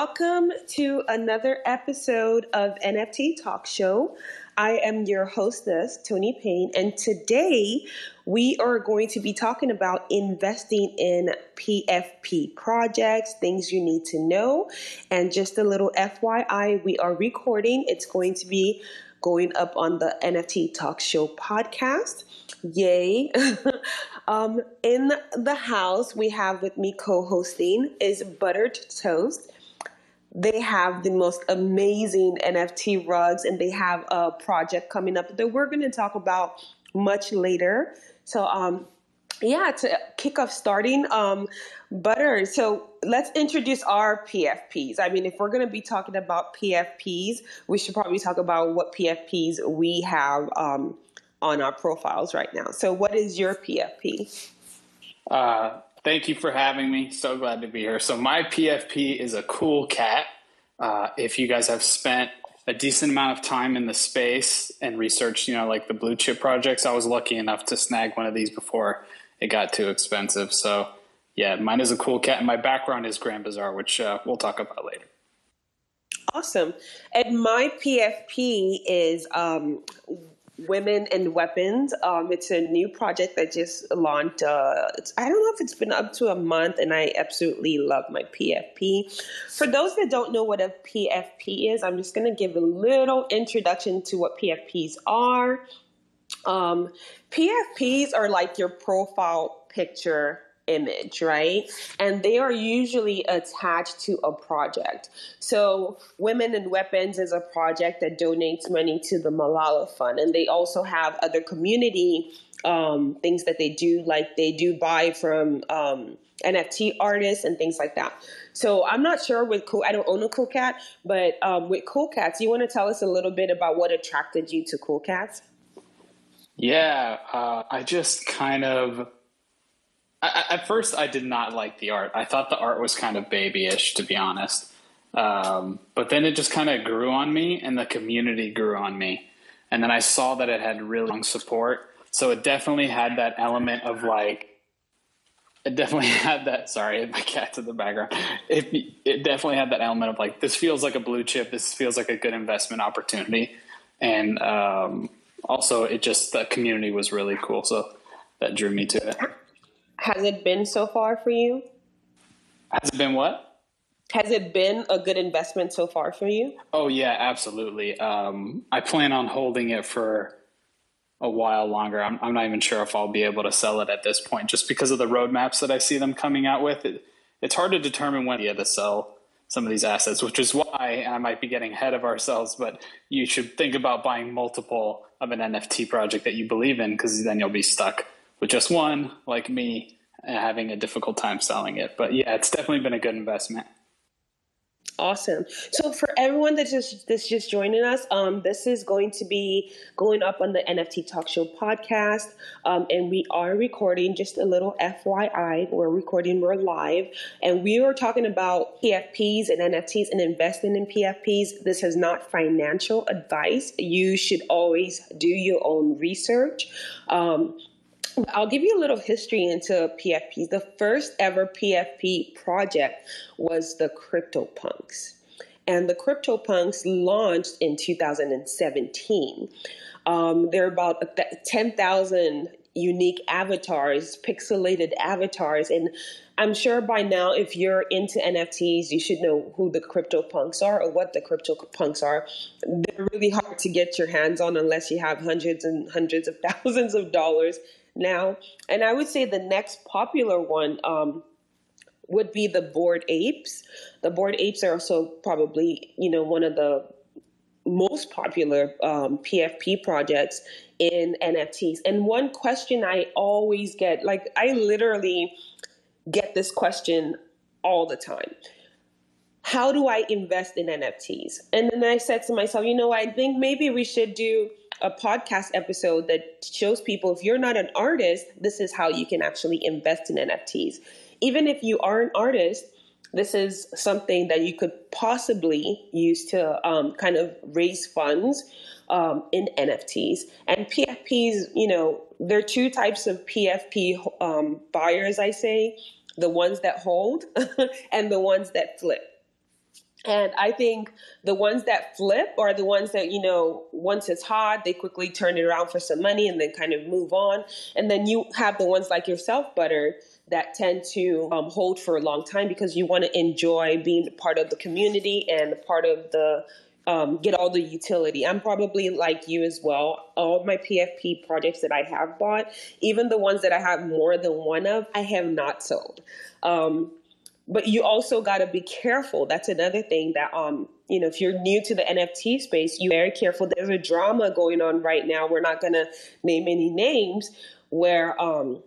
Welcome to another episode of NFT Talk Show. I am your hostess, Tony Payne, and today we are going to be talking about investing in PFP projects, things you need to know, and just a little FYI, we are recording. It's going to be going up on the NFT Talk Show podcast. Yay. um, in the house, we have with me co hosting is Buttered Toast they have the most amazing NFT rugs and they have a project coming up that we're going to talk about much later. So, um, yeah, to kick off starting, um, Butter. So let's introduce our PFPs. I mean, if we're going to be talking about PFPs, we should probably talk about what PFPs we have um, on our profiles right now. So, what is your PFP? Uh, Thank you for having me. So glad to be here. So, my PFP is a cool cat. Uh, if you guys have spent a decent amount of time in the space and researched, you know, like the blue chip projects, I was lucky enough to snag one of these before it got too expensive. So, yeah, mine is a cool cat. And my background is Grand Bazaar, which uh, we'll talk about later. Awesome. And my PFP is um, Women and Weapons. Um, it's a new project that just launched. Uh, I don't know if it's been up to a month, and I absolutely love my PFP. For those that don't know what a PFP is, I'm just going to give a little introduction to what PFPs are. Um, PFPs are like your profile picture image, right? And they are usually attached to a project. So, Women and Weapons is a project that donates money to the Malala Fund, and they also have other community um, things that they do, like they do buy from um, NFT artists and things like that. So I'm not sure with cool. I don't own a cool cat, but um, with cool cats, you want to tell us a little bit about what attracted you to cool cats? Yeah, uh, I just kind of I, at first, I did not like the art. I thought the art was kind of babyish, to be honest. Um, but then it just kind of grew on me, and the community grew on me. And then I saw that it had really long support. So it definitely had that element of like, it definitely had that. Sorry, my cat's in the background. It, it definitely had that element of like, this feels like a blue chip. This feels like a good investment opportunity. And um, also, it just, the community was really cool. So that drew me to it. Has it been so far for you? Has it been what? Has it been a good investment so far for you? Oh yeah, absolutely. Um, I plan on holding it for a while longer. I'm, I'm, not even sure if I'll be able to sell it at this point, just because of the roadmaps that I see them coming out with. It, it's hard to determine when to sell some of these assets, which is why I might be getting ahead of ourselves. But you should think about buying multiple of an NFT project that you believe in, because then you'll be stuck with just one, like me, having a difficult time selling it. But yeah, it's definitely been a good investment. Awesome. So for everyone that's just that's just joining us, um, this is going to be going up on the NFT Talk Show podcast, um, and we are recording. Just a little FYI, we're recording. We're live, and we are talking about PFPs and NFTs and investing in PFPs. This is not financial advice. You should always do your own research. Um, I'll give you a little history into PFPs. The first ever PFP project was the CryptoPunks. And the CryptoPunks launched in 2017. Um, there are about 10,000 unique avatars, pixelated avatars. And I'm sure by now, if you're into NFTs, you should know who the CryptoPunks are or what the CryptoPunks are. They're really hard to get your hands on unless you have hundreds and hundreds of thousands of dollars now. And I would say the next popular one um, would be the bored apes. The bored apes are also probably, you know, one of the most popular um, PFP projects in NFTs. And one question I always get, like, I literally get this question all the time. how do I invest in NFTs? And then I said to myself, you know, I think maybe we should do a podcast episode that shows people if you're not an artist, this is how you can actually invest in NFTs. Even if you are an artist, this is something that you could possibly use to um, kind of raise funds um, in NFTs. And PFPs, you know, there are two types of PFP um, buyers, I say the ones that hold and the ones that flip. And I think the ones that flip are the ones that, you know, once it's hot, they quickly turn it around for some money and then kind of move on. And then you have the ones like yourself, Butter, that tend to um, hold for a long time because you want to enjoy being part of the community and part of the um, get all the utility. I'm probably like you as well. All my PFP projects that I have bought, even the ones that I have more than one of, I have not sold. Um, but you also got to be careful. That's another thing that, um, you know, if you're new to the NFT space, you very careful. There's a drama going on right now. We're not going to name any names where, um,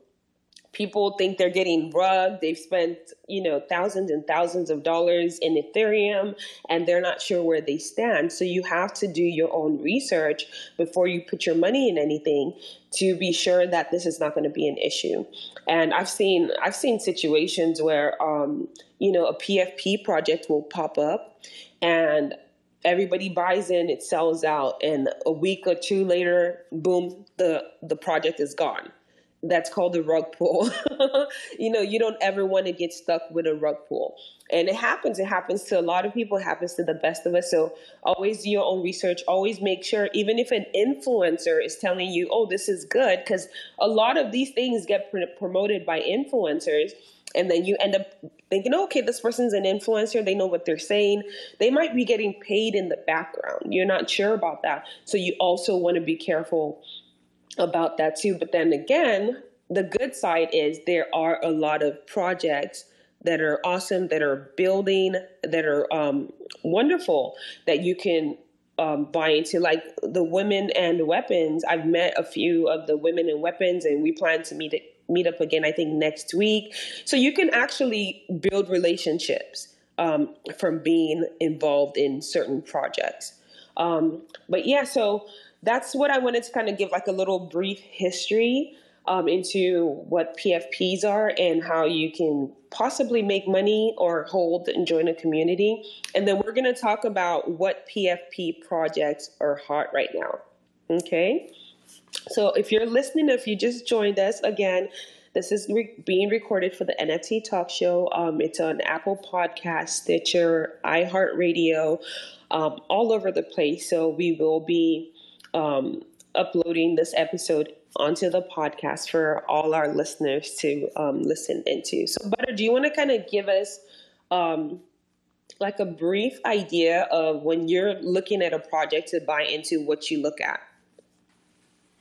people think they're getting rugged. They've spent, you know, thousands and thousands of dollars in Ethereum and they're not sure where they stand. So you have to do your own research before you put your money in anything to be sure that this is not going to be an issue. And I've seen I've seen situations where um, you know, a PFP project will pop up and everybody buys in, it sells out and a week or two later, boom, the the project is gone that's called the rug pull. you know, you don't ever want to get stuck with a rug pull. And it happens. It happens to a lot of people. It happens to the best of us. So always do your own research. Always make sure, even if an influencer is telling you, oh, this is good, because a lot of these things get pr- promoted by influencers. And then you end up thinking, oh, okay, this person's an influencer. They know what they're saying. They might be getting paid in the background. You're not sure about that. So you also want to be careful about that too. But then again, the good side is there are a lot of projects that are awesome, that are building, that are um, wonderful, that you can um, buy into. Like the women and weapons, I've met a few of the women and weapons, and we plan to meet meet up again. I think next week. So you can actually build relationships um, from being involved in certain projects. Um, but yeah, so that's what I wanted to kind of give like a little brief history um, into what PFPs are and how you can possibly make money or hold and join a community. And then we're going to talk about what PFP projects are hot right now. Okay. So if you're listening, if you just joined us again, this is re- being recorded for the NFT Talk Show. Um, it's on Apple Podcast, Stitcher, iHeartRadio, um, all over the place. So we will be um, uploading this episode onto the podcast for all our listeners to um, listen into. So, Butter, do you want to kind of give us um, like a brief idea of when you're looking at a project to buy into what you look at?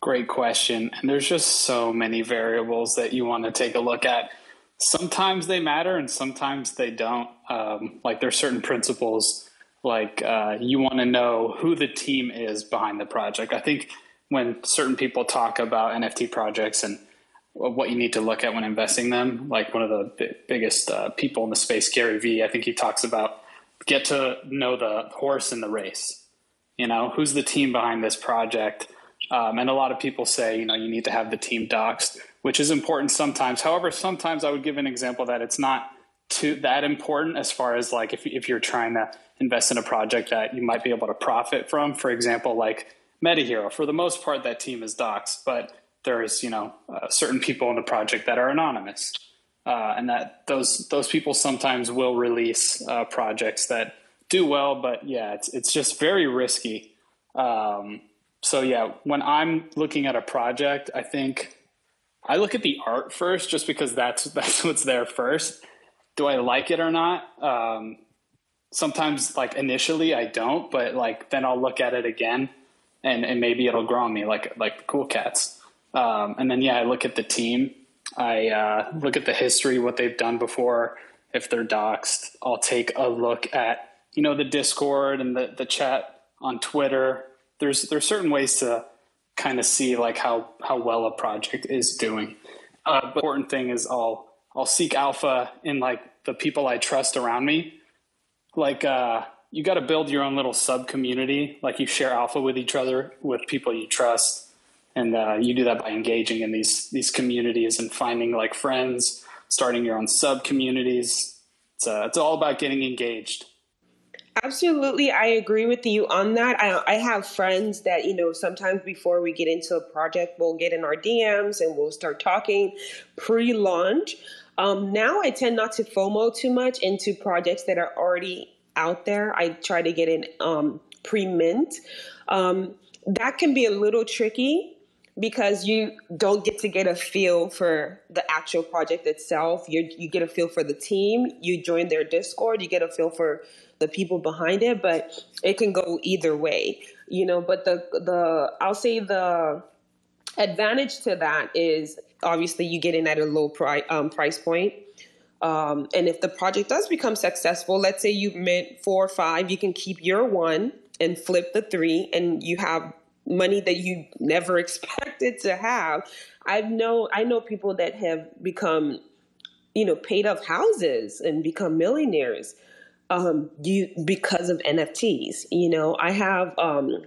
Great question. And there's just so many variables that you want to take a look at. Sometimes they matter and sometimes they don't. Um, like there's certain principles like uh, you want to know who the team is behind the project. I think when certain people talk about NFT projects and what you need to look at when investing them, like one of the biggest uh, people in the space, Gary Vee, I think he talks about get to know the horse in the race. You know, who's the team behind this project? Um, and a lot of people say, you know, you need to have the team doxed, which is important sometimes. However, sometimes I would give an example that it's not too that important as far as like if, if you're trying to invest in a project that you might be able to profit from. For example, like MetaHero, for the most part, that team is docs, but there's you know uh, certain people in the project that are anonymous, uh, and that those those people sometimes will release uh, projects that do well, but yeah, it's it's just very risky. Um, so yeah, when I'm looking at a project, I think I look at the art first, just because that's that's what's there first. Do I like it or not? Um, sometimes like initially I don't, but like then I'll look at it again and, and maybe it'll grow on me like like the cool cats. Um, and then yeah, I look at the team. I uh, look at the history, what they've done before. If they're doxed, I'll take a look at you know the Discord and the the chat on Twitter. There's there's certain ways to kind of see like how how well a project is doing. Uh, important thing is I'll I'll seek alpha in like the people I trust around me like uh, you got to build your own little sub community. Like you share alpha with each other with people you trust, and uh, you do that by engaging in these these communities and finding like friends, starting your own sub communities. It's uh, it's all about getting engaged. Absolutely, I agree with you on that. I, I have friends that, you know, sometimes before we get into a project, we'll get in our DMs and we'll start talking pre launch. Um, now I tend not to FOMO too much into projects that are already out there. I try to get in um, pre mint. Um, that can be a little tricky because you don't get to get a feel for the actual project itself. You you get a feel for the team. You join their Discord. You get a feel for the people behind it. But it can go either way, you know. But the the I'll say the advantage to that is obviously you get in at a low price um, price point. Um, and if the project does become successful, let's say you mint four or five, you can keep your one and flip the three, and you have money that you never expected to have. I know I know people that have become, you know, paid off houses and become millionaires um, you because of NFTs. You know, I have um,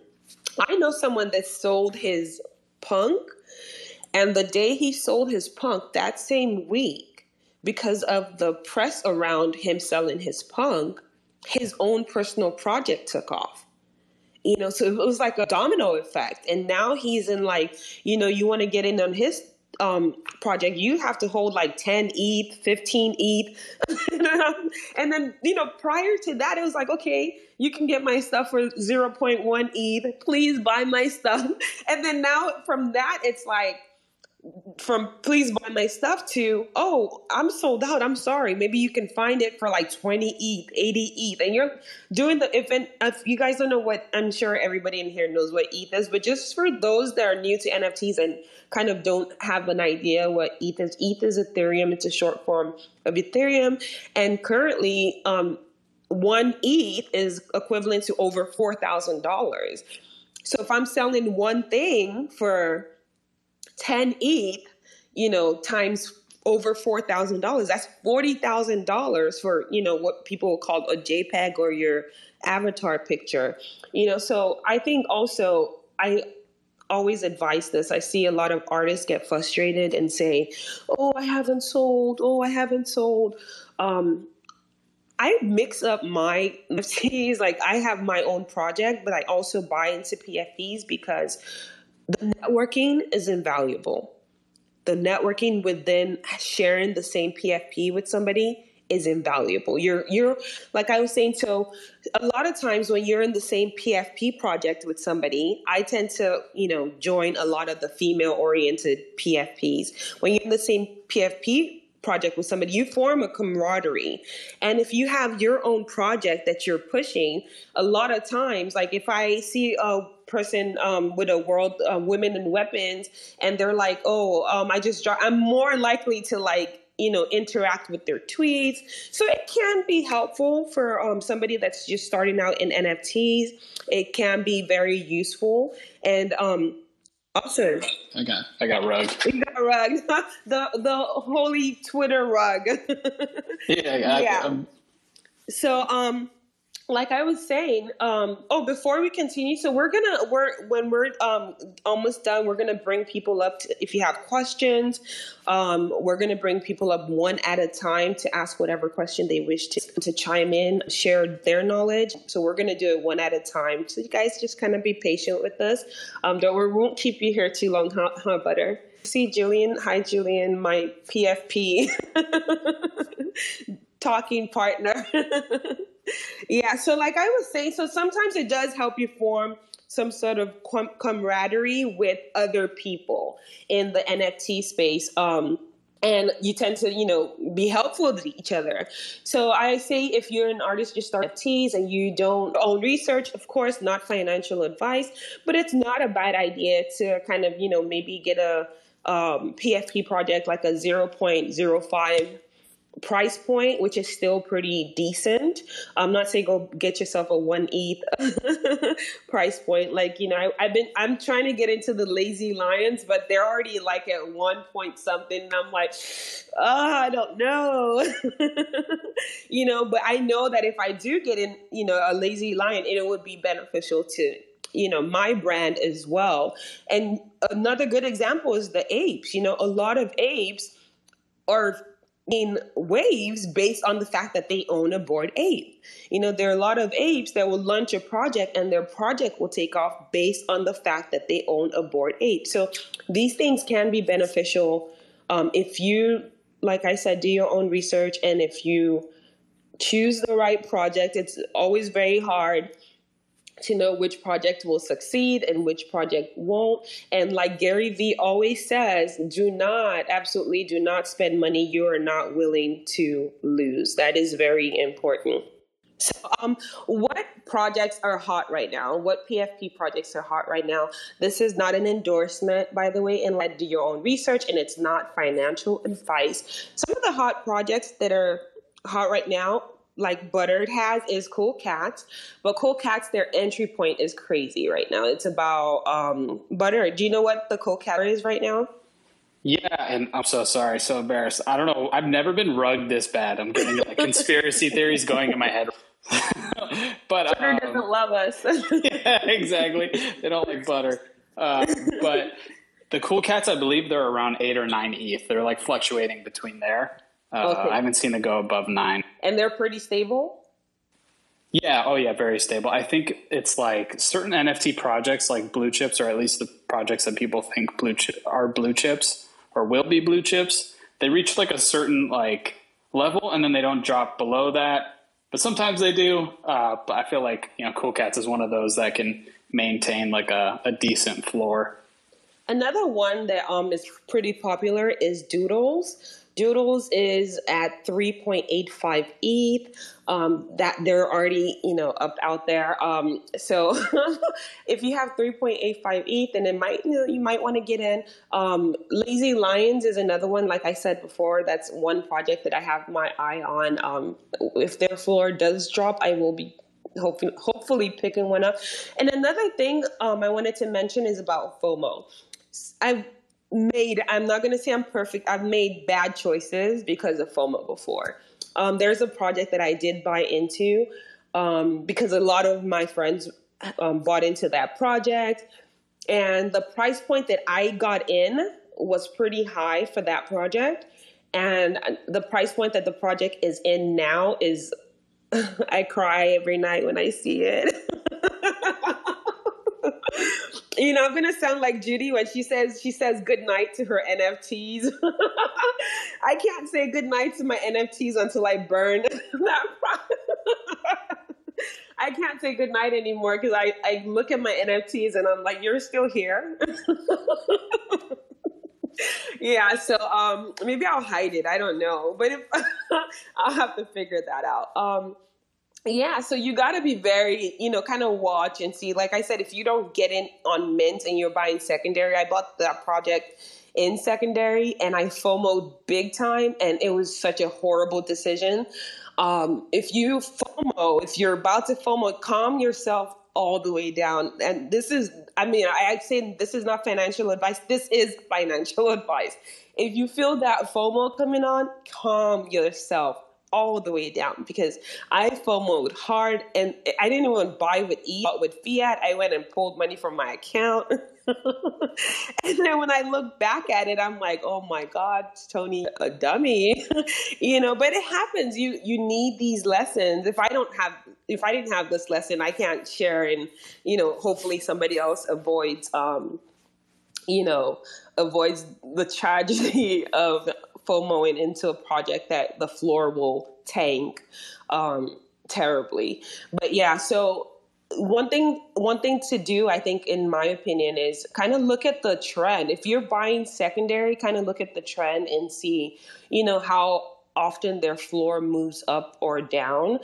I know someone that sold his punk, and the day he sold his punk, that same week, because of the press around him selling his punk, his own personal project took off. You know so it was like a domino effect. And now he's in like you know you want to get in on his um, project you have to hold like 10 ETH 15 ETH and then you know prior to that it was like okay you can get my stuff for 0.1 ETH please buy my stuff. And then now from that it's like from please buy my stuff to oh i'm sold out i'm sorry. Maybe you can find it for like 20 eth 80 eth and you're doing the if, if you guys don't know what i'm sure everybody in here knows what eth is but just for those that are new to nfts and kind of don't have an idea what eth is eth is ethereum. It's a short form of ethereum. And currently um, one eth is equivalent to over $4000 so if i'm selling one thing for 10 ETH, you know, times over $4,000. That's $40,000 for, you know, what people call a JPEG or your avatar picture. You know, so I think also I always advise this. I see a lot of artists get frustrated and say, "Oh, I haven't sold. Oh, I haven't sold." Um, I mix up my NFTs. Like I have my own project, but I also buy into PFPs because the networking is invaluable. The networking within sharing the same PFP with somebody is invaluable. You're you're like I was saying so a lot of times when you're in the same PFP project with somebody, I tend to, you know, join a lot of the female oriented PFPs. When you're in the same PFP project with somebody, you form a camaraderie. And if you have your own project that you're pushing, a lot of times, like if I see a person um, with a world uh, women and weapons, and they're like, "Oh, um, I just," draw, I'm more likely to like you know interact with their tweets. So it can be helpful for um, somebody that's just starting out in nfts it can be very useful. And um, Awesome. I got I got rug. You got rug. the the holy Twitter rug. yeah, I, yeah. Um, so um like I was saying, um, oh, before we continue, so we're gonna we're when we're um, almost done, we're gonna bring people up. To, if you have questions, um, we're gonna bring people up one at a time to ask whatever question they wish to to chime in, share their knowledge. So we're gonna do it one at a time. So you guys just kind of be patient with us. Um, don't we won't keep you here too long, huh, huh Butter? See Julian. Hi, Julian, my PFP talking partner. yeah, so like I was saying, so sometimes it does help you form some sort of com- camaraderie with other people in the NFT space. Um, and you tend to, you know, be helpful to each other. So I say if you're an artist, you start NFTs and you don't own research, of course, not financial advice, but it's not a bad idea to kind of, you know, maybe get a um, PFP project like a 0.05 price point, which is still pretty decent. I'm not saying go get yourself a one ETH price point. Like, you know, I, have been, I'm trying to get into the lazy lions, but they're already like at one point something. And I'm like, oh, I don't know. you know, but I know that if I do get in, you know, a lazy lion, it would be beneficial to you know my brand as well and another good example is the apes you know a lot of apes are in waves based on the fact that they own a Bored Ape. You know, there are a lot of apes that will launch a project and their project will take off based on the fact that they own a Bored Ape. So these things can be beneficial um, if you, like I said, do your own research and if you choose the right project. It's always very hard to know which project will succeed and which project won't. And like Gary Vee always says, do not, absolutely do not spend money you are not willing to lose. That is very important. So, um, what projects are hot right now? What PFP projects are hot right now? This is not an endorsement, by the way, and let do your own research, and it's not financial advice. Some of the hot projects that are hot right now like Buttered has is Cool Cats, but Cool Cats their entry point is crazy right now. It's about um Butter. Do you know what the Cool Cat is right now? Yeah, and I'm so sorry, so embarrassed. I don't know. I've never been rugged this bad. I'm getting like conspiracy theories going in my head. but butter um, doesn't love us. yeah, exactly. They don't like butter. Um, but the cool cats, I believe they're around eight or nine ETH. They're like fluctuating between there. Uh, okay. I haven't seen it go above nine. And they're pretty stable? Yeah, oh yeah, very stable. I think it's like certain NFT projects like blue chips, or at least the projects that people think blue chip are blue chips or will be blue chips. They reach like a certain like level and then they don't drop below that. But sometimes they do. Uh, but I feel like you know, Cool Cats is one of those that can maintain like a, a decent floor. Another one that um is pretty popular is Doodles. Doodles is at 3.85 ETH. Um, that they're already, you know, up out there. Um, so if you have 3.85 ETH, then it might, you know, you might want to get in. Um, Lazy Lions is another one. Like I said before, that's one project that I have my eye on. Um, if their floor does drop, I will be hopefully, hopefully picking one up. And another thing um, I wanted to mention is about FOMO. I made i'm not going to say i'm perfect i've made bad choices because of fomo before. Um, there's a project that i did buy into um, because a lot of my friends um, bought into that project. And the price point that i got in was pretty high for that project. And the price point that the project is in now is i cry every night when i see it you know, I'm gonna sound like Judy when she says she says good night to her NFTs. I can't say good night to my NFTs until I burn that. I can't say good night anymore because I, I look at my NFTs and I'm like, you're still here. yeah, so um, maybe I'll hide it. I don't know, but if I'll have to figure that out. Um, yeah, so you got to be very, you know, kind of watch and see. Like I said, if you don't get in on mint and you're buying secondary, I bought that project in secondary and I FOMOed big time, and it was such a horrible decision. Um, if you FOMO, if you're about to FOMO, calm yourself all the way down. And this is, I mean, I, I'd say this is not financial advice. This is financial advice. If you feel that FOMO coming on, calm yourself all the way down because I FOMOed hard and I didn't even buy with E, but with fiat, I went and pulled money from my account. and then when I look back at it, I'm like, oh my God, Tony, a dummy. you know, but it happens. You you need these lessons. If I don't have if I didn't have this lesson, I can't share and, you know, hopefully somebody else avoids um, you know, avoids the tragedy of FOMOing into a project that the floor will tank um, terribly. But yeah, so one thing one thing to do i think in my opinion is kind of look at the trend if you're buying secondary kind of look at the trend and see you know how often their floor moves up or down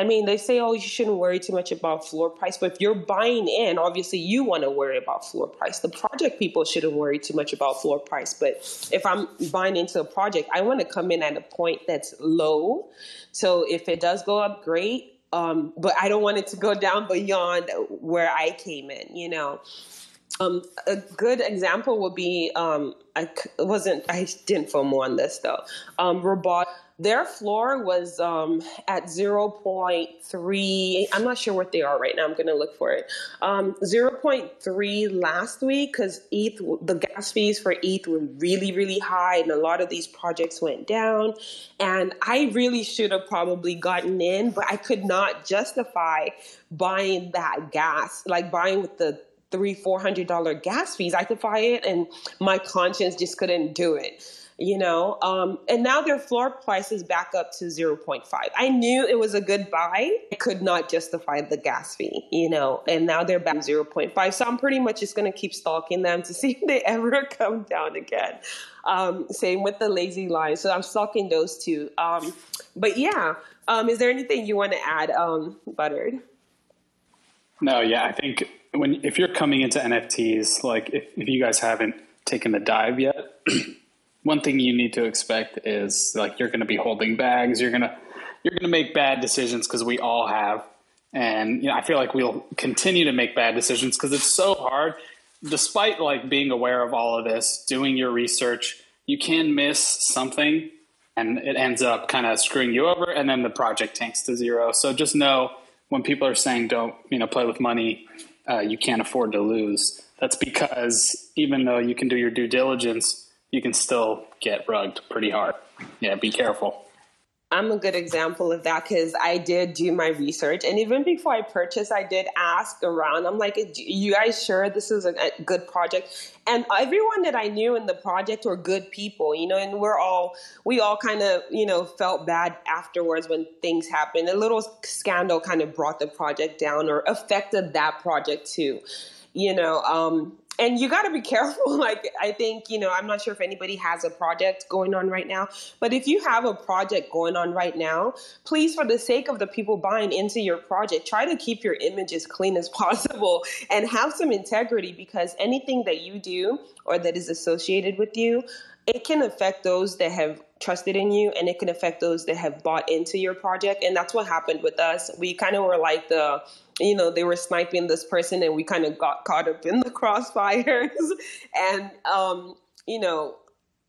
I mean, they say, oh, you shouldn't worry too much about floor price. But if you're buying in, obviously you want to worry about floor price. The project people shouldn't worry too much about floor price. But if I'm buying into a project, I want to come in at a point that's low. So if it does go up, great. Um, but I don't want it to go down beyond where I came in, you know. Um, a good example would be um, I wasn't I didn't FOMO on this though. Um, Robot their floor was um, at 0.3. I'm not sure what they are right now. I'm going to look for it. Um, 0.3 last week because ETH, the gas fees for ETH were really, really high, and a lot of these projects went down. And I really should have probably gotten in, but I could not justify buying that gas, like buying with the three, four hundred dollar gas fees. I could buy it, and my conscience just couldn't do it you know um, and now their floor price is back up to 0.5 i knew it was a good buy. I could not justify the gas fee you know and now they're back 0.5 so i'm pretty much just going to keep stalking them to see if they ever come down again. Um, same with the lazy lion. So i'm stalking those two. Um, but yeah um, is there anything you want to add um, buttered? No yeah i think when if you're coming into nfts like if, if you guys haven't taken the dive yet one thing you need to expect is like you're going to be holding bags. You're gonna you're gonna make bad decisions because we all have, and you know I feel like we'll continue to make bad decisions because it's so hard. Despite like being aware of all of this, doing your research, you can miss something, and it ends up kind of screwing you over, and then the project tanks to zero. So just know when people are saying don't you know play with money, uh, you can't afford to lose. That's because even though you can do your due diligence you can still get rugged pretty hard. Yeah, be careful. I'm a good example of that because I did do my research. And even before I purchased, I did ask around. I'm like, you guys sure this is a good project? And everyone that I knew in the project were good people, you know, and we're all, we all kind of, you know, felt bad afterwards when things happened. A little scandal kind of brought the project down or affected that project too, you know. Um, and you got to be careful. Like, I think, you know, I'm not sure if anybody has a project going on right now, but if you have a project going on right now, please, for the sake of the people buying into your project, try to keep your image as clean as possible and have some integrity because anything that you do or that is associated with you, it can affect those that have trusted in you and it can affect those that have bought into your project. And that's what happened with us. We kind of were like the you know, they were sniping this person and we kind of got caught up in the crossfires. and, um, you know,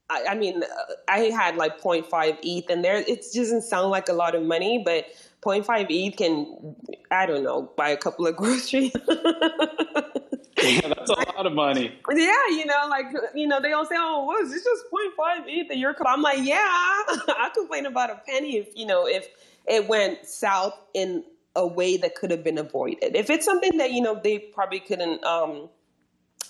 I, I, mean, I had like 0.5 ETH and there, it doesn't sound like a lot of money, but 0.5 ETH can, I don't know, buy a couple of groceries. yeah, that's a lot of money. Yeah, you know, like you know, they all say, "Oh, what is this just 0.5 ETH that you're?" I'm like, yeah, I complain about a penny if you know if it went south in a way that could have been avoided. If it's something that you know they probably couldn't um,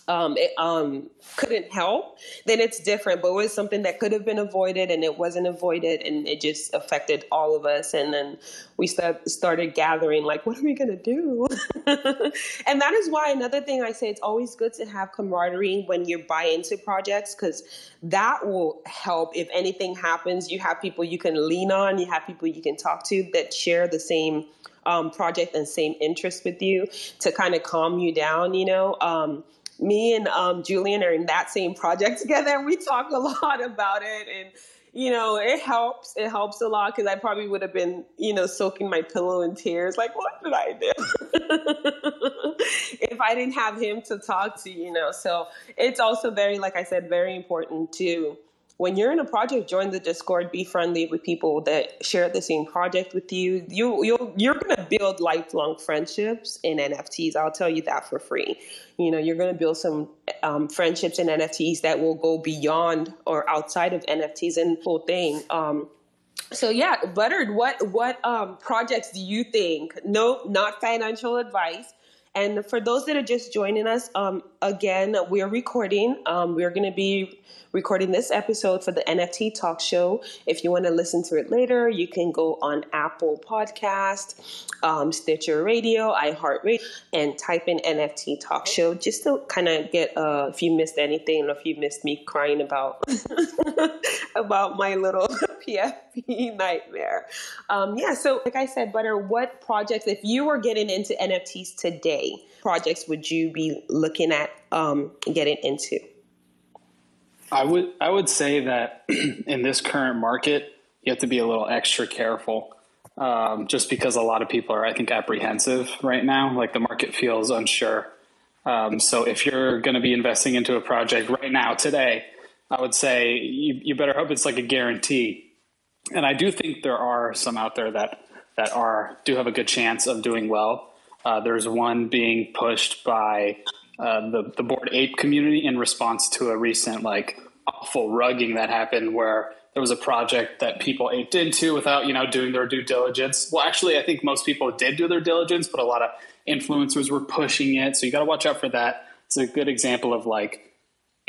um, it, um, couldn't help, then it's different. But it was something that could have been avoided, and it wasn't avoided, and it just affected all of us. And then we start, started gathering, like, what are we gonna do? and that is why another thing I say it's always good to have camaraderie when you buy into projects, because that will help. If anything happens, you have people you can lean on, you have people you can talk to that share the same um, project and same interest with you to kind of calm you down, you know. Um, me and um, Julian are in that same project together, and we talk a lot about it. And you know, it helps. It helps a lot because I probably would have been, you know, soaking my pillow in tears, like, what did I do? if I didn't have him to talk to, you know. So it's also very, like I said, very important to when you're in a project, join the Discord, be friendly with people that share the same project with you. You you you're gonna build lifelong friendships in NFTs. I'll tell you that for free. You know, you're gonna build some um, friendships in NFTs that will go beyond or outside of NFTs and full thing. Um, so yeah, Buttered, what what um, projects do you think? No, not financial advice. And for those that are just joining us, um, again, we're recording. Um, we're going to be recording this episode for the NFT Talk Show. If you want to listen to it later, you can go on Apple Podcast, um, Stitcher Radio, iHeartRadio, and type in NFT Talk Show just to kind of get uh, if you missed anything or if you missed me crying about about my little PFP nightmare. Um, yeah, so like I said, Butter, what projects, if you were getting into NFTs today, projects would you be looking at um, getting into? I would I would say that in this current market, you have to be a little extra careful, um, just because a lot of people are, I think, apprehensive right now. Like the market feels unsure. Um, so if you're going to be investing into a project right now today, I would say you, you better hope it's like a guarantee. And I do think there are some out there that that are do have a good chance of doing well. Uh, there's one being pushed by uh, the the Bored Ape community in response to a recent like awful rugging that happened where there was a project that people aped into without you know doing their due diligence. Well, actually, I think most people did do their diligence, but a lot of influencers were pushing it. So you got to watch out for that. It's a good example of like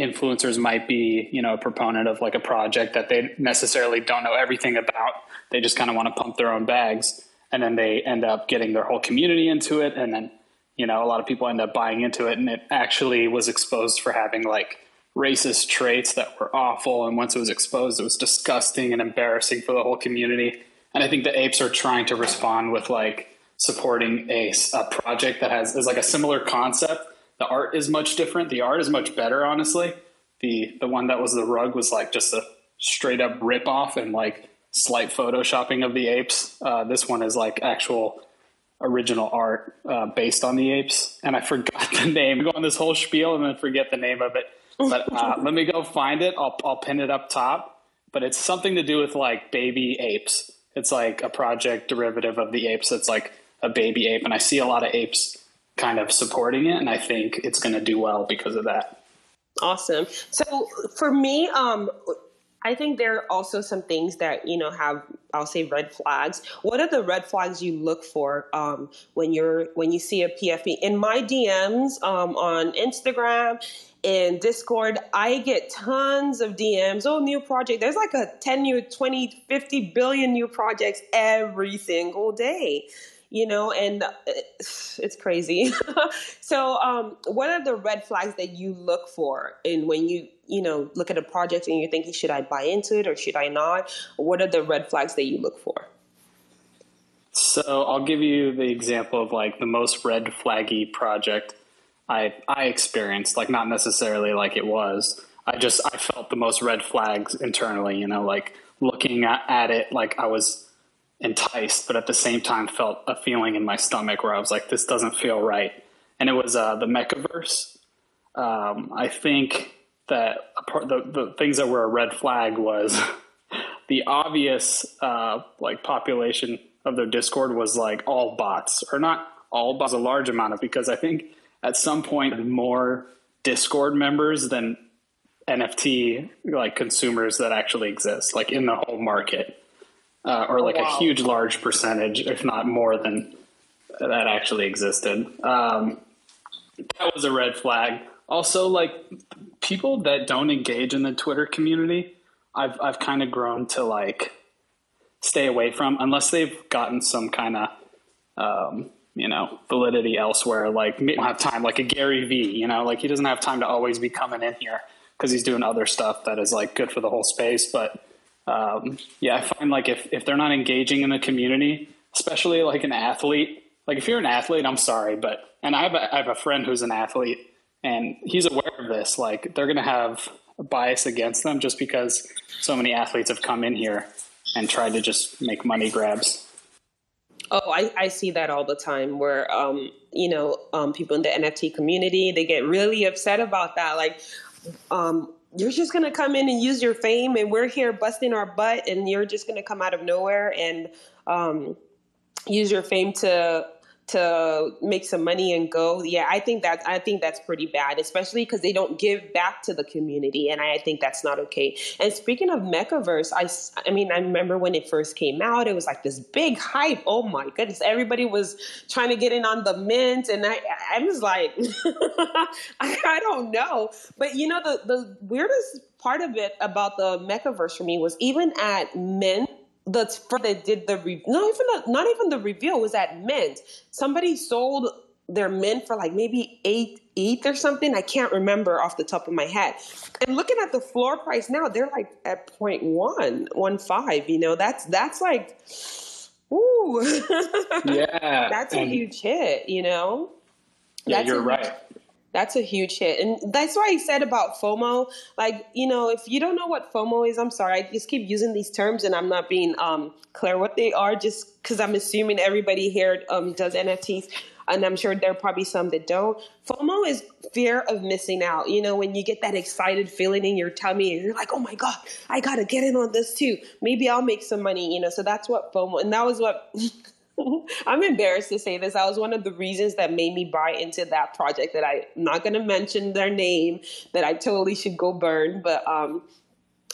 influencers might be, you know, a proponent of like a project that they necessarily don't know everything about. They just kind of want to pump their own bags and then they end up getting their whole community into it and then, you know, a lot of people end up buying into it and it actually was exposed for having like racist traits that were awful and once it was exposed it was disgusting and embarrassing for the whole community. And I think the apes are trying to respond with like supporting a, a project that has is like a similar concept the art is much different. The art is much better, honestly. The the one that was the rug was like just a straight up rip off and like slight photoshopping of the apes. Uh, this one is like actual original art uh, based on the apes, and I forgot the name. I go on this whole spiel and then forget the name of it. But uh, let me go find it. I'll I'll pin it up top. But it's something to do with like baby apes. It's like a project derivative of the apes. It's like a baby ape, and I see a lot of apes kind of supporting it, and I think it's going to do well because of that. Awesome. So for me, um, I think there are also some things that you know have I'll say red flags. What are the red flags you look for um, when you're when you see a PFP? In my DMs um, on Instagram and Discord, I get tons of DMs. Oh, new project. There's like a 10 new, 20, 50 billion new projects every single day you know, and it's crazy. so, um, what are the red flags that you look for in when you, you know, look at a project and you're thinking, should I buy into it or should I not? What are the red flags that you look for? So, I'll give you the example of like the most red flaggy project I I experienced, like not necessarily like it was. I just I felt the most red flags internally, you know, like looking at, at it like I was enticed, but at the same time felt a feeling in my stomach where I was like, this doesn't feel right. And it was uh, the Mechaverse. Um, I think that part, the, the things that were a red flag was the obvious uh, like population of their Discord was like all bots, or not all bots, a large amount of because I think at some point more Discord members than NFT like consumers that actually exist, like in the whole market uh, or like wow. a huge, large percentage, if not more than that actually existed. Um, that was a red flag. Also, like people that don't engage in the Twitter community, I've I've kind of grown to like stay away from unless they've gotten some kind of um, you know validity elsewhere. Like don't have time, like a Gary Vee. You know, like he doesn't have time to always be coming in here because he's doing other stuff that is like good for the whole space, but um, yeah, I find like if, if they're not engaging in the community, especially like an athlete, like if you're an athlete, I'm sorry, but, and I have a, I have a friend who's an athlete and he's aware of this. Like they're going to have a bias against them just because so many athletes have come in here and tried to just make money grabs. Oh, I, I see that all the time where, um, you know, um, people in the NFT community, they get really upset about that. Like, um, you're just going to come in and use your fame and we're here busting our butt and you're just going to come out of nowhere and um, use your fame to to make some money and go yeah i think that i think that's pretty bad especially because they don't give back to the community and I, think that's not okay. And speaking of mechaverse i i mean i remember when it first came out it was like this big hype. Oh my goodness everybody was trying to get in on the mint and i i was like I, I don't know. But you know the the weirdest part of it about the mechaverse for me was even at mint the first that did the re- not even the, not even the reveal was at Mint. Somebody sold their mint for like maybe eight eight or something. I can't remember off the top of my head. And looking at the floor price now, they're like at point one, one five. You know, that's that's like, ooh, yeah, that's a huge hit. You know, yeah, that's you're right. That's a huge hit. And that's why I said about FOMO. Like, you know, if you don't know what FOMO is, I'm sorry. I just keep using these terms and I'm not being um, clear what they are just because I'm assuming everybody here um, does NFTs and I'm sure there are probably some that don't. FOMO is fear of missing out. You know, when you get that excited feeling in your tummy and you're like, oh my God, I got to get in on this too. Maybe I'll make some money, you know. So that's what FOMO, and that was what. I'm embarrassed to say this. That was one of the reasons that made me buy into that project that I'm not going to mention their name, that I totally should go burn. But um,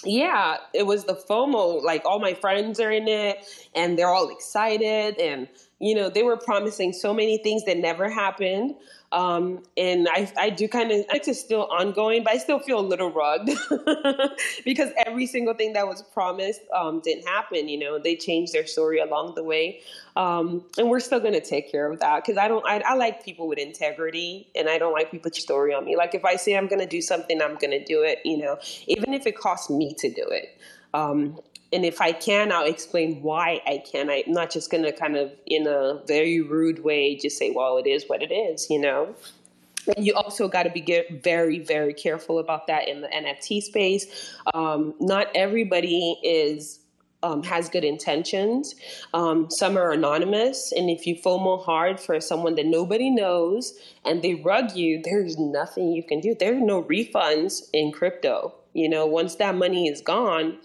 yeah, it was the FOMO. Like all my friends are in it and they're all excited and you know, they were promising so many things that never happened. Um, and I, I do kind of, it's still ongoing, but I still feel a little rugged because every single thing that was promised um, didn't happen. You know, they changed their story along the way. Um, and we're still going to take care of that because I don't, I, I, like people with integrity and I don't like people to story on me. Like if I say I'm going to do something, I'm going to do it, you know, even if it costs me to do it. Um, and if I can, I'll explain why I can. I'm not just going to kind of, in a very rude way, just say, well, it is what it is, you know? And you also got to be very, very careful about that in the NFT space. Um, not everybody is um, has good intentions. Um, some are anonymous, and if you FOMO hard for someone that nobody knows and they rug you, there's nothing you can do. There are no refunds in crypto. You know, once that money is gone,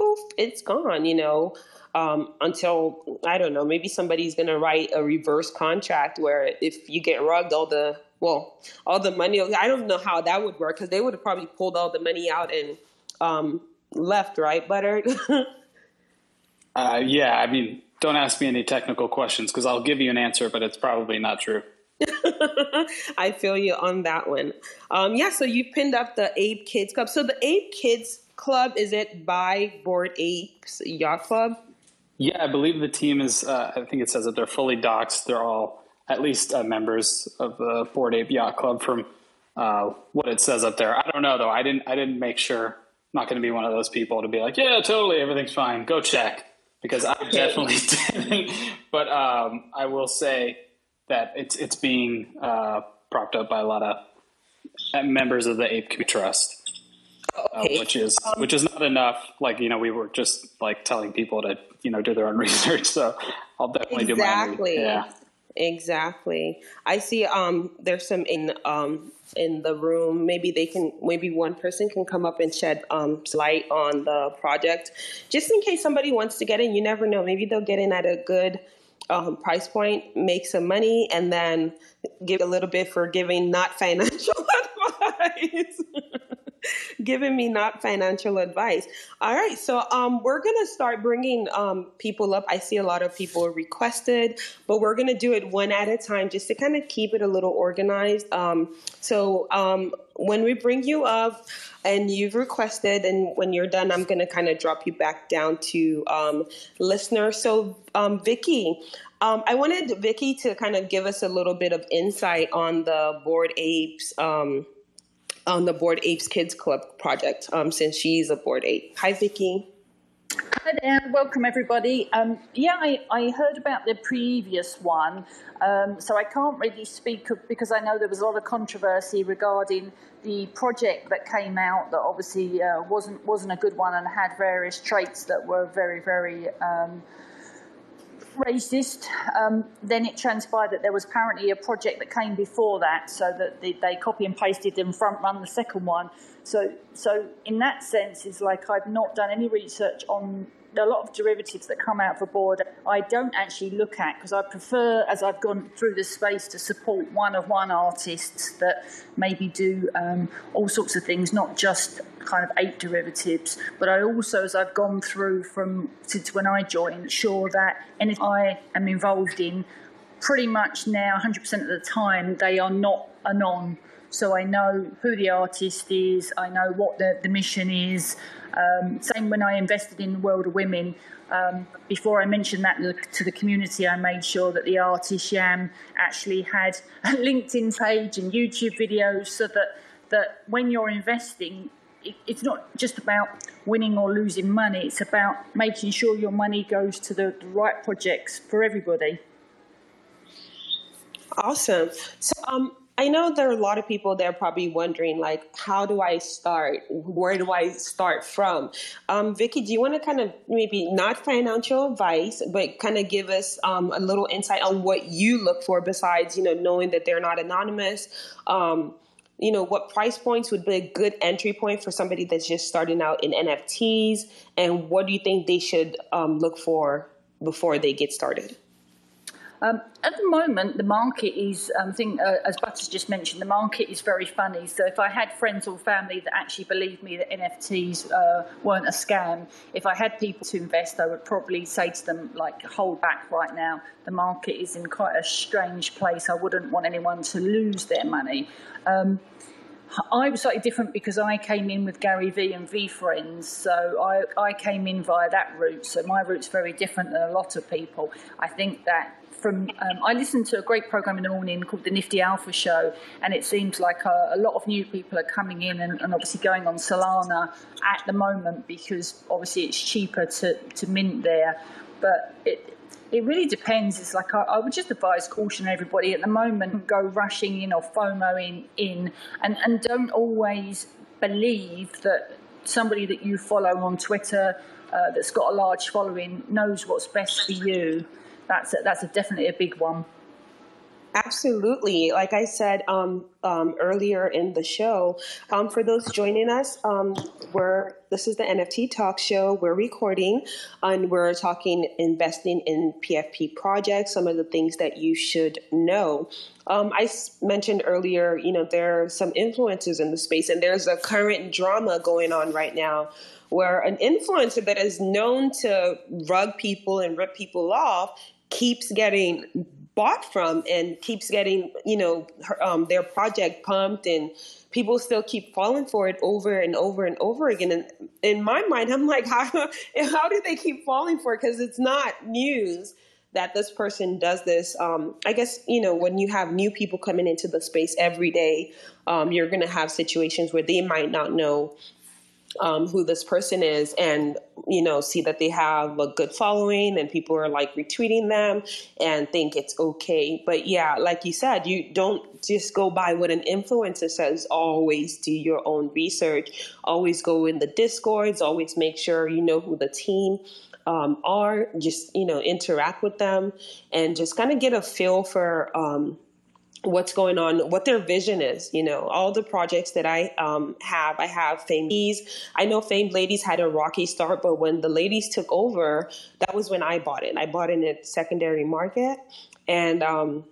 poof, it's gone, you know, um, until, I don't know, maybe somebody's going to write a reverse contract where if you get rugged, all the, well, all the money, I don't know how that would work because they would have probably pulled all the money out and um, left, right, Buttered? uh, yeah, I mean, don't ask me any technical questions because I'll give you an answer, but it's probably not true. I feel you on that one. Um, yeah, so you pinned up the Ape Kids Club. So the Ape Kids club? Is it by Bored Apes Yacht Club? Yeah, I believe the team is. Uh, I think it says that they're fully doxxed. They're all at least uh, members of the Bored Ape Yacht Club from uh, what it says up there. I don't know though. I didn't. I didn't make sure. I'm not going to be one of those people to be like, yeah, totally, everything's fine. Go check because I definitely didn't. But um, I will say that it's it's being uh, propped up by a lot of members of the Ape Trust. Okay. Uh, which is um, which is not enough. Like you know, we were just like telling people to you know do their own research. So I'll definitely exactly. do mine. Yeah, exactly. I see. Um, there's some in um in the room. Maybe they can. Maybe one person can come up and shed um light on the project, just in case somebody wants to get in. You never know. Maybe they'll get in at a good um, price point, make some money, and then give a little bit for giving not financial advice. giving me not financial advice. All right, so um, we're gonna start bringing um, people up. I see a lot of people requested, but we're gonna do it one at a time just to kind of keep it a little organized. Um, so um, when we bring you up and you've requested, and when you're done, I'm gonna kind of drop you back down to um, listener. So um, Vicky. Um, I wanted Vicky to kind of give us a little bit of insight on the Bored Apes um, on the Bored Apes Kids Club project um, since she's a Bored Ape. Hi, Vicky. Hi there, welcome everybody. Um, yeah, I, I, heard about the previous one, um, so I can't really speak of, because I know there was a lot of controversy regarding the project that came out that obviously uh, wasn't wasn't a good one and had various traits that were very very um, racist. Um, then it transpired that there was apparently a project that came before that, so that they, they copy and pasted and front run the second one. So, so in that sense, it's like I've not done any research on a lot of derivatives that come out of for board I don't actually look at because I prefer, as I've gone through this space, to support one of one artists that maybe do um, all sorts of things, not just kind of eight derivatives. But I also, as I've gone through from since when I joined, sure that anything I am involved in, pretty much now 100% of the time, they are not anon. So I know who the artist is, I know what the, the mission is. Um, same when I invested in the World of Women. Um, before I mentioned that to the community, I made sure that the artist Yam actually had a LinkedIn page and YouTube videos so that, that when you're investing, it, it's not just about winning or losing money, it's about making sure your money goes to the, the right projects for everybody. Awesome. So, um, I know there are a lot of people that are probably wondering, like, how do I start? Where do I start from? Um, Vicky, do you want to kind of maybe not financial advice, but kind of give us um, a little insight on what you look for besides, you know, knowing that they're not anonymous? Um, you know, what price points would be a good entry point for somebody that's just starting out in NFTs? And what do you think they should um, look for before they get started? Um, at the moment, the market is, um, I think, uh, as Butters just mentioned, the market is very funny. So if I had friends or family that actually believed me that NFTs uh, weren't a scam, if I had people to invest, I would probably say to them, like, hold back right now. The market is in quite a strange place. I wouldn't want anyone to lose their money. Um, I was slightly different because I came in with Gary Vee and VeeFriends, so I, I came in via that route. So my route's very different than a lot of people. I think that from um, I listened to a great program in the morning called the Nifty Alpha Show, and it seems like a, a lot of new people are coming in and, and, obviously going on Solana at the moment because obviously it's cheaper to, to mint there. But it it really depends. It's like I, I would just advise caution everybody at the moment go rushing in or FOMOing in, and and don't always believe that somebody that you follow on Twitter uh, that's got a large following knows what's best for you that's a, that's a definitely a big one. Absolutely. Like I said um, um, earlier in the show, um, for those joining us, um, we're this is the NFT Talk Show. We're recording, and we're talking investing in PFP projects. Some of the things that you should know. Um, I mentioned earlier, you know, there are some influencers in the space, and there's a current drama going on right now where an influencer that is known to rug people and rip people off keeps getting bought from and keeps getting you know her, um, their project pumped and people still keep falling for it over and over and over again. And in my mind i'm like how, how do they keep falling for it? Because it's not news that this person does this. Um, i guess you know when you have new people coming into the space every day um, you're going to have situations where they might not know um, who this person is and you know see that they have a good following and people are like retweeting them and think it's okay. But yeah like you said you don't just go by what an influencer says. Always do your own research. Always go in the discords. Always make sure you know who the team um, are. Just you know interact with them and just kind of get a feel for um, what's going on, what their vision is. You know, all the projects that I um, have, I have Famed Ladies. I know Famed Ladies had a rocky start, but when the ladies took over, that was when I bought it. I bought it in a secondary market, and um,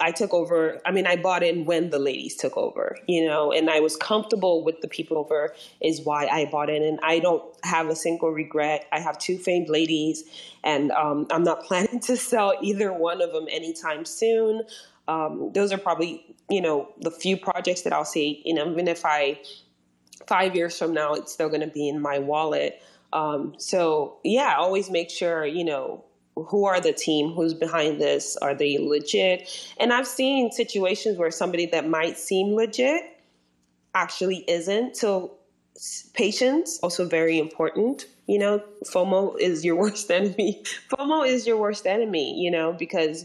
I took over. I mean, I bought in when the ladies took over, you know, and I was comfortable with the people over, is why I bought in. And I don't have a single regret. I have two famed ladies, and um, I'm not planning to sell either one of them anytime soon um, those are probably you know the few projects that I'll see. You know, even if I five years from now, it's still going to be in my wallet. Um, so yeah, always make sure you know who are the team, who's behind this, are they legit? And I've seen situations where somebody that might seem legit actually isn't. So patience also very important you know fomo is your worst enemy fomo is your worst enemy you know because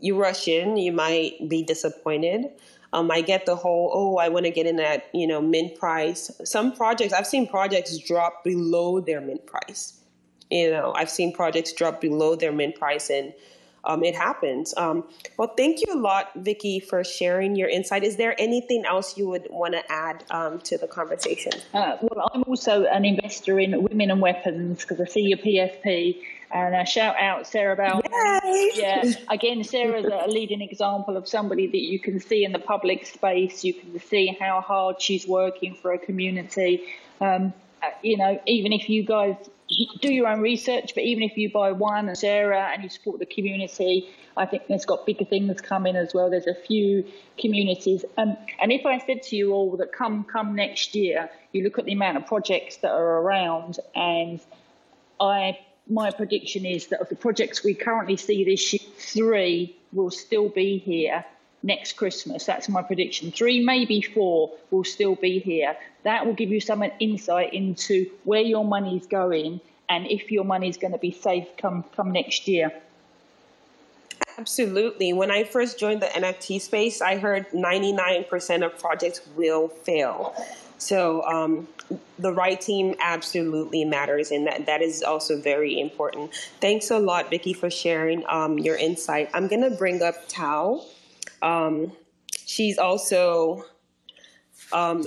you rush in, you might be disappointed. Um, I get the whole, oh, I want to get in at, you know, mint price. Some projects, I've seen projects drop below their mint price. You know, I've seen projects drop below their mint price and um, it happens. Um, well, thank you a lot, Vicky, for sharing your insight. Is there anything else you would want to add um, to the conversation? Uh, well, I'm also an investor in Women and Weapons because I see your PFP and uh, shout out Sarah Bell. Yeah, again, Sarah's a leading example of somebody that you can see in the public space. You can see how hard she's working for a community. Um, uh, you know, even if you guys do your own research. But even if you buy one and Sarah and you support the community, I think there's got bigger things coming as well. There's a few communities, um, and if I said to you all that come come next year, you look at the amount of projects that are around, and I my prediction is that of the projects we currently see this year, three will still be here next Christmas. That's my prediction. Three, maybe four, will still be here. That will give you some insight into where your money is going and if your money is going to be safe come come next year. Absolutely. When I first joined the NFT space, I heard 99% of projects will fail. So um, the right team absolutely matters, and that, that is also very important. Thanks a lot, Vicky, for sharing um, your insight. I'm going to bring up Tao. Um, she's also um,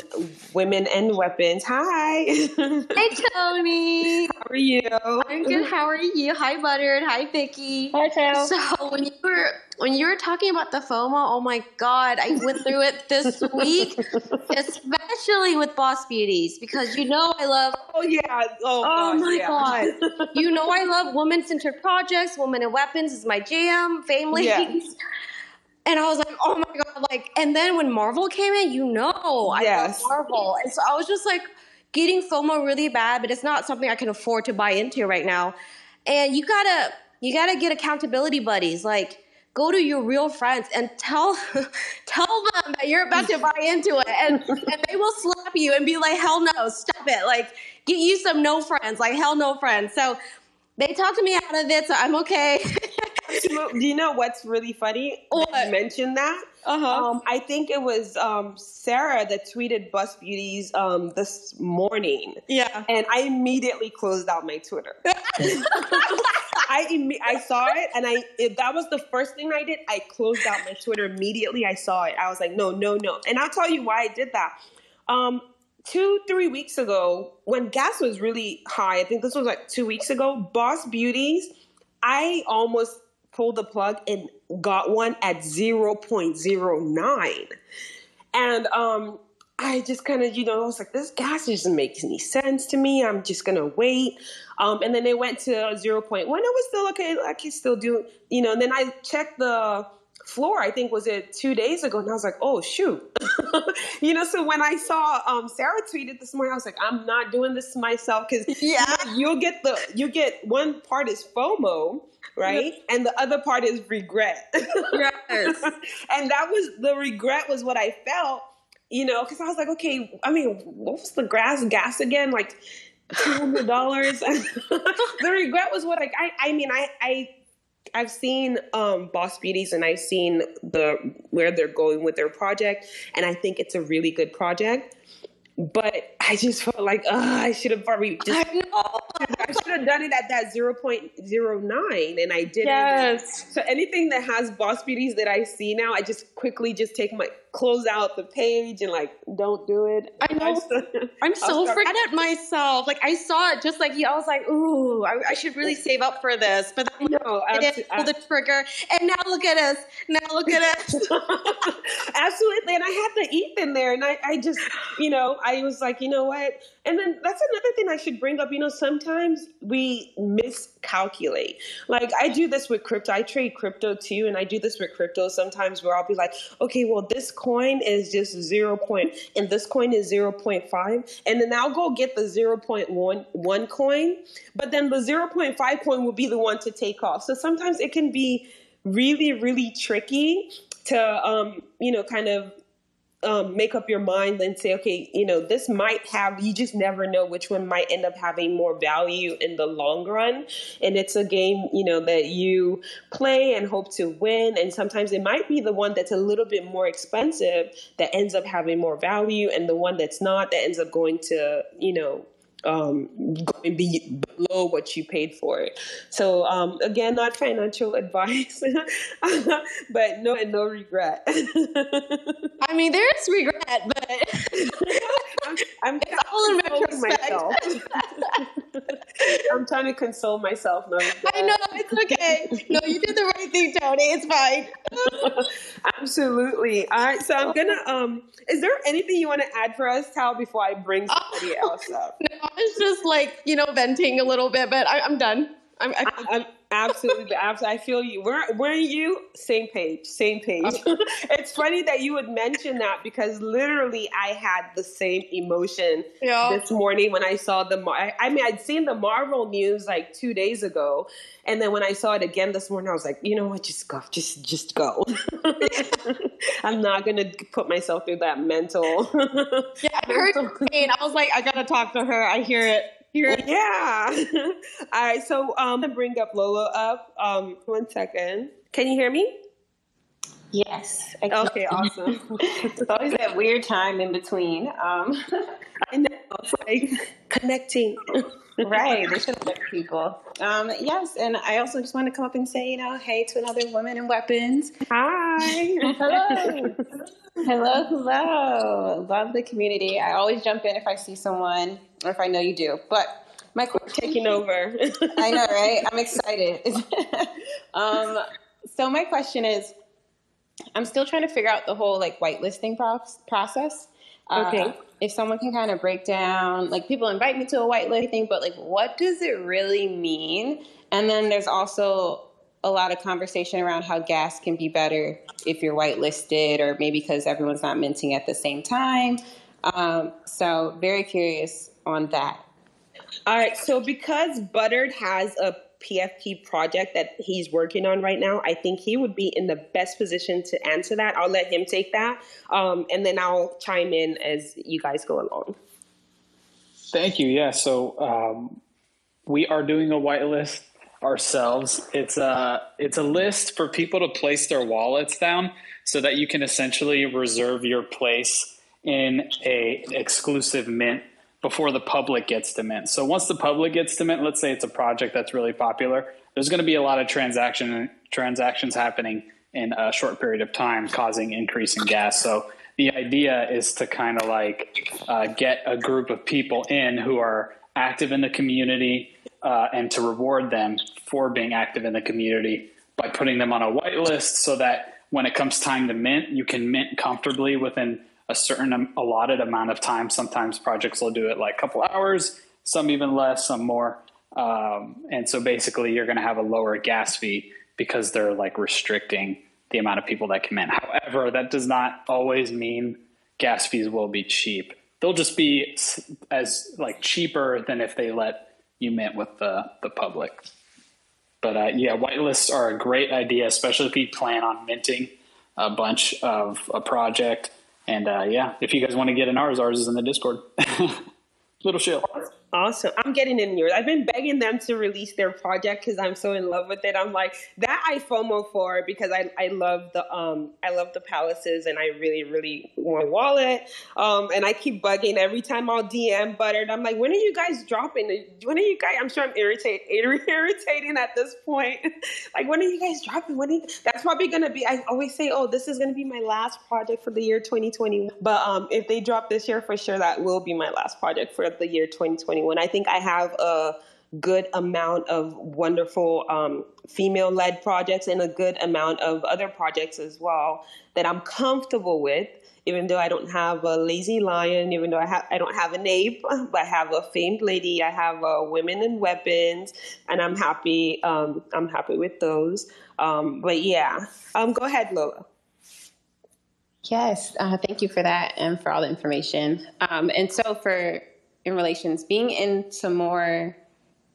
Women and Weapons. Hi. Hi, Tony. How are you? I'm good. How are you? Hi, Buttered. Hi, Vicky. Hi, Tao. So when you were when you were talking about the FOMO, oh my god, I went through it this week, especially with Boss Beauties because you know I love. Oh yeah. Oh, Oh gosh, my yeah. god! You know I love women-centered projects. Women and weapons is my jam. Families. Yeah. And I was like, oh my god! Like, and then when Marvel came in, you know, I Yes. love Marvel, and so I was just like getting FOMO really bad, but it's not something I can afford to buy into right now. And you gotta, you gotta get accountability buddies. Like, go to your real friends and tell, tell them that you're about to buy into it, and and they will slap you and be like, hell no, stop it. Like, get you some no friends. Like, hell no friends. So. They talked me out of it, so I'm okay. Do you know what's really funny? What? You mentioned that. uh-huh. Um, I think it was um, Sarah that tweeted Boss Beauties um, this morning, yeah. and I immediately closed out my Twitter. I I saw it, and I it, that was the first thing I did. I closed out my Twitter immediately. I saw it. I was like, no, no, no. And I'll tell you why I did that. Um, two, three weeks ago, when gas was really high, I think this was like two weeks ago. Boss Beauties, I almost pulled the plug and got one at zero point zero nine, and um. I just kind of, you know, I was like, this gas doesn't make any sense to me. I'm just gonna wait. Um, and then they went to 0.1. It was still okay. I can still do, you know. And then I checked the floor. I think was it two days ago, and I was like, oh shoot, you know. So when I saw um, Sarah tweeted this morning, I was like, I'm not doing this to myself because Yeah. you'll get the you get one part is FOMO, right, and the other part is regret. Yes. and that was the regret was what I felt, you know, because I was like, okay, I mean, what was the grass gas again? Like two hundred dollars. the regret was what I, I, I mean, I, I, I've seen um, Boss Beauties and I've seen the where they're going with their project, and I think it's a really good project. But I just felt like, uh, I should have probably just I know. I should have done it at that 0.09 and I didn't. Yes. So anything that has boss beauties that I see now, I just quickly just take my close out the page and like don't do it. I know. I'm so afraid at myself. Like I saw it just like you. I was like, ooh, I, I should really save up for this. But then No, I didn't pull the trigger, and now look at us. Now look at us. Absolutely. And I had the ETH in there and I, I just, you know, I was like, you know what? And then that's another thing I should bring up. You know, sometimes we miscalculate. Like I do this with crypto. I trade crypto too. And I do this with crypto sometimes where I'll be like, okay, well, this coin is just zero point and this coin is 0.5. And then I'll go get the 0.1 one coin. But then the 0.5 coin will be the one to take off. So sometimes it can be really, really tricky to, um, you know, kind of um, make up your mind and say, okay, you know, this might have, you just never know which one might end up having more value in the long run. And it's a game, you know, that you play and hope to win. And sometimes it might be the one that's a little bit more expensive that ends up having more value, and the one that's not that ends up going to, you know, um, going be below what you paid for it. So um, again, not financial advice, but no, no regret. I mean, there's regret, but I'm, I'm all in retrospect. myself. I'm trying to console myself. No. I know it's okay. No, you did the right thing, Tony. It's fine. Absolutely. All right. So I'm gonna. Um, is there anything you want to add for us, Tao, before I bring somebody else up? No, was just like you know venting a little bit, but I, I'm done. I'm, I, I'm absolutely, absolutely. I feel you. Where, where are you? Same page, same page. Oh. it's funny that you would mention that because literally I had the same emotion Yeah. this morning when I saw the. Mar- I I mean, I'd seen the Marvel news like two days ago, and then when I saw it again this morning, I was like, you know what? Just go, just just go. I'm not gonna put myself through that mental. yeah, I heard pain. I was like, I gotta talk to her. I hear it. Hear it. Yeah. All right. So um, I'm gonna bring up Lola up. Um, one second. Can you hear me? Yes. I can. Okay. Awesome. It's always that weird time in between. Um, I know. It's like connecting. right. They should let people. Um, yes. And I also just want to come up and say, you know, hey to another woman in weapons. Hi. Hello. hello. Hello. Love the community. I always jump in if I see someone or if I know you do. But my question Taking over. I know, right? I'm excited. um, so my question is, I'm still trying to figure out the whole like whitelisting proc- process. Uh, Okay. if someone can kind of break down, like people invite me to a whitelisting, but like what does it really mean? And then there's also a lot of conversation around how gas can be better if you're whitelisted, or maybe because everyone's not minting at the same time. Um, so very curious on that. All right. So because Buttered has a PFP project that he's working on right now, I think he would be in the best position to answer that. I'll let him take that, um, and then I'll chime in as you guys go along. Thank you. Yeah. So um, we are doing a whitelist ourselves. It's a it's a list for people to place their wallets down so that you can essentially reserve your place in a exclusive mint before the public gets to mint. So once the public gets to mint, let's say it's a project that's really popular, there's going to be a lot of transaction transactions happening in a short period of time, causing increase in gas. So the idea is to kind of like uh, get a group of people in who are active in the community uh, and to reward them for being active in the community by putting them on a whitelist so that when it comes time to mint, you can mint comfortably within a certain allotted amount of time. Sometimes projects will do it like a couple hours, some even less, some more. Um, and so basically, you're going to have a lower gas fee because they're like restricting the amount of people that can mint. However, that does not always mean gas fees will be cheap. They'll just be as like cheaper than if they let you mint with the, the public. But uh, yeah, whitelists are a great idea, especially if you plan on minting a bunch of a project. And uh, yeah, if you guys want to get in ours, ours is in the Discord. Little shill. Awesome. I'm getting in yours. I've been begging them to release their project because I'm so in love with it. I'm like that I FOMO for because I, I love the um I love the palaces and I really really want wallet. Um and I keep bugging every time I'll DM Buttered. I'm like, when are you guys dropping? When are you guys? I'm sure I'm irritate irritating at this point. like when are you guys dropping? When are you, that's probably gonna be. I always say, oh, this is gonna be my last project for the year 2020. But um if they drop this year for sure, that will be my last project for the year 2021. I think I have a good amount of wonderful um, female led projects and a good amount of other projects as well that I'm comfortable with. Even though I don't have a lazy lion, even though I have I don't have an ape, but I have a famed lady. I have uh, women and weapons, and I'm happy. Um, I'm happy with those. Um, but yeah, um, go ahead, Lola. Yes, uh, thank you for that and for all the information. Um, and so, for in relations, being into more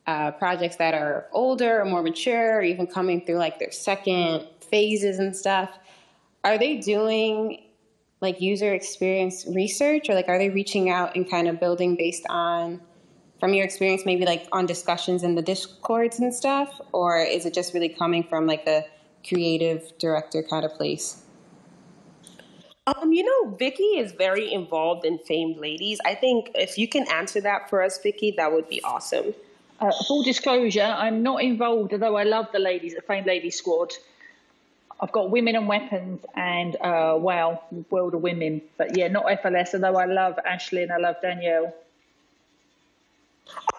uh, projects that are older or more mature, or even coming through like their second phases and stuff, are they doing like user experience research, or like are they reaching out and kind of building based on? From your experience, maybe like on discussions in the discords and stuff, or is it just really coming from like the creative director kind of place? Um, you know, Vicky is very involved in famed ladies. I think if you can answer that for us, Vicky, that would be awesome. Uh, full disclosure, I'm not involved, although I love the ladies the Famed Ladies Squad. I've got Women and Weapons and uh, WoW, World of Women. But yeah, not FLS, although I love Ashley and I love Danielle.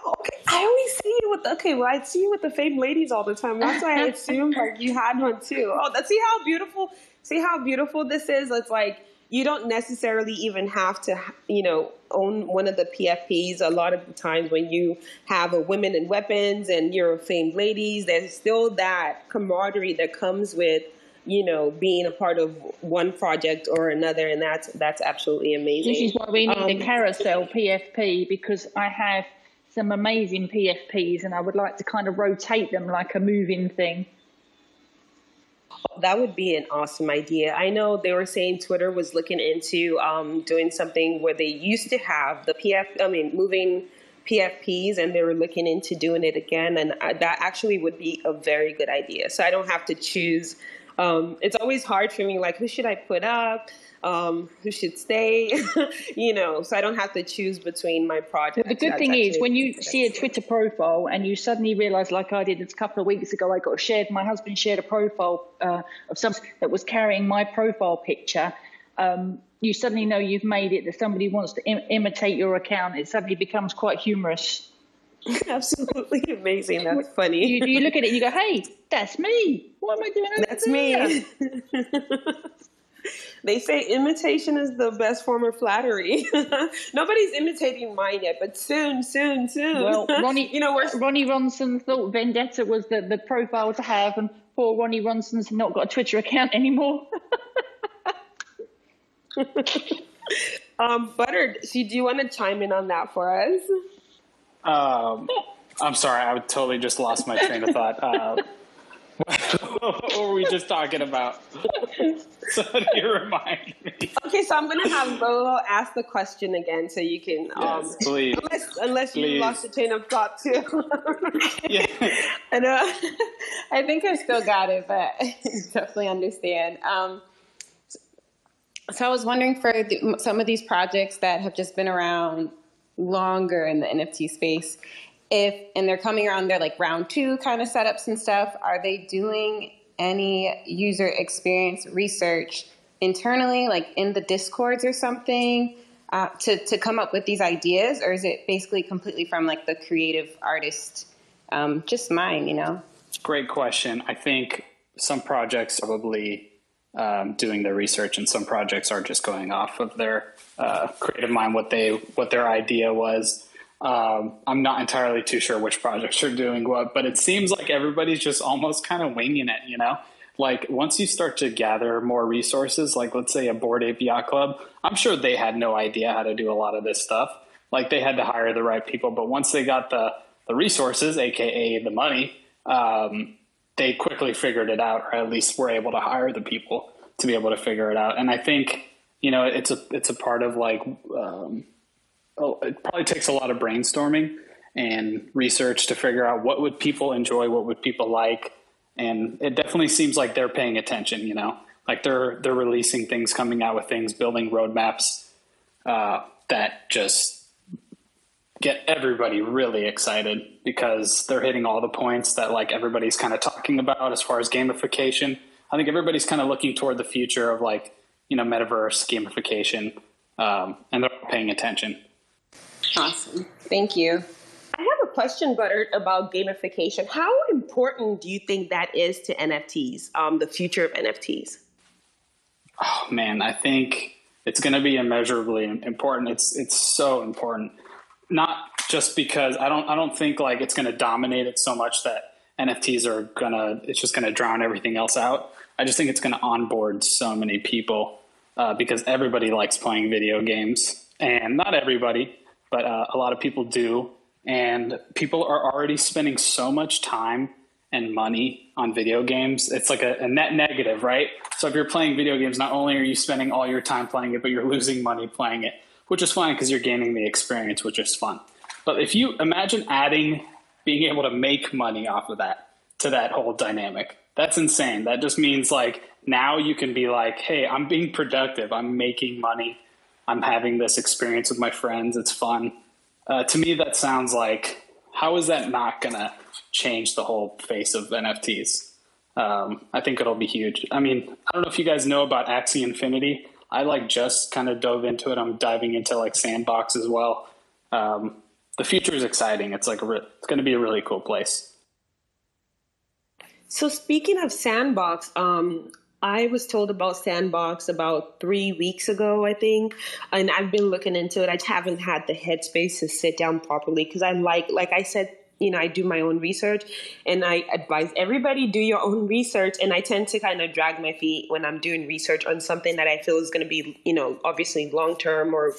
Oh, okay. I always see you with okay. Well, I see you with the famed ladies all the time. That's why I assumed like you had one too. Oh, that, see how beautiful. See how beautiful this is. It's like you don't necessarily even have to, you know, own one of the PFPs. A lot of the times when you have a women in weapons and you're famed ladies, there's still that camaraderie that comes with you know, being a part of one project or another, and that's that's absolutely amazing. This is why we need um, a carousel PFP because I have some amazing PFPs, and I would like to kind of rotate them like a moving thing. That would be an awesome idea. I know they were saying Twitter was looking into um, doing something where they used to have the PF, I mean, moving PFPs, and they were looking into doing it again. And uh, that actually would be a very good idea. So I don't have to choose um, it's always hard for me, like, who should I put up? Um, who should stay? you know, so I don't have to choose between my projects. Well, the good thing is when you see a Twitter profile and you suddenly realize, like I did a couple of weeks ago, I got shared, my husband shared a profile uh, of some that was carrying my profile picture. Um, you suddenly know you've made it that somebody wants to Im- imitate your account. It suddenly becomes quite humorous. Absolutely amazing. That's funny. You, you, look at it, you go, "Hey, that's me. What am I doing?" That's me. they say imitation is the best form of flattery. Nobody's imitating mine yet, but soon, soon, soon. Well, Ronnie, you know, we're... Ronnie Ronson thought Vendetta was the, the profile to have, and poor Ronnie Ronson's not got a Twitter account anymore. um, Butter, so do you want to chime in on that for us? Um, I'm sorry, I totally just lost my train of thought. Uh, what were we just talking about? so you remind me. Okay, so I'm going to have Lola ask the question again, so you can. Um, yes, please. Unless, unless please. you lost the train of thought too. yeah. I know. I think I still got it, but I definitely understand. Um, so I was wondering for the, some of these projects that have just been around longer in the NFT space. If and they're coming around they're like round two kind of setups and stuff, are they doing any user experience research internally, like in the discords or something, uh, to to come up with these ideas, or is it basically completely from like the creative artist, um, just mine, you know? Great question. I think some projects probably um, doing their research, and some projects are just going off of their uh, creative mind what they what their idea was. Um, I'm not entirely too sure which projects are doing what, but it seems like everybody's just almost kind of winging it. You know, like once you start to gather more resources, like let's say a Bored Yacht Club, I'm sure they had no idea how to do a lot of this stuff. Like they had to hire the right people, but once they got the the resources, aka the money, um, they quickly figured it out, or at least were able to hire the people to be able to figure it out. And I think you know it's a it's a part of like um, oh, it probably takes a lot of brainstorming and research to figure out what would people enjoy, what would people like, and it definitely seems like they're paying attention. You know, like they're they're releasing things, coming out with things, building roadmaps uh, that just get everybody really excited because they're hitting all the points that like everybody's kind of talking about as far as gamification. I think everybody's kind of looking toward the future of like you know metaverse gamification, um, and they're paying attention. Awesome, thank you. I have a question, Butter, about gamification. How important do you think that is to NFTs? Um, the future of NFTs. Oh man, I think it's going to be immeasurably important. It's it's so important not just because I don't I don't think like it's going to dominate it so much that NFTs are gonna it's just going to drown everything else out. I just think it's going to onboard so many people uh, because everybody likes playing video games, and not everybody, but uh, a lot of people do. And people are already spending so much time and money on video games. It's like a, a net negative, right? So if you're playing video games, not only are you spending all your time playing it, but you're losing money playing it which is fine because you're gaining the experience, which is fun. But if you imagine adding being able to make money off of that to that whole dynamic, that's insane. That just means like now you can be like, hey, I'm being productive, I'm making money, I'm having this experience with my friends, it's fun. Uh, to me, that sounds like how is that not going to change the whole face of NFTs? Um, I think it'll be huge. I mean, I don't know if you guys know about Axie Infinity. I like just kind of dove into it. I'm diving into like Sandbox as well. Um, the future is exciting. It's like re- it's going to be a really cool place. So speaking of Sandbox, um, I was told about Sandbox about three weeks ago, I think, and I've been looking into it. I haven't had the headspace to sit down properly because I like, like I said, you know, I do my own research, and I advise everybody do your own research. And I tend to kind of drag my feet when I'm doing research on something that I feel is going to be, you know, obviously long term or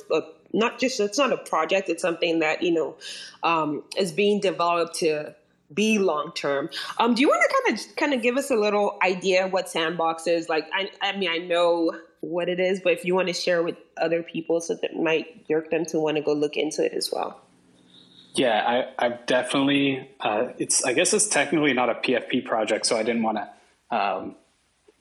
not just it's not a project. It's something that you know um, is being developed to be long term. Um, do you want to kind of kind of give us a little idea what Sandbox is? Like, I, I mean, I know what it is, but if you want to share with other people, so that might jerk them to want to go look into it as well. Yeah, I, I've definitely. Uh, it's I guess it's technically not a PFP project, so I didn't want to. Um,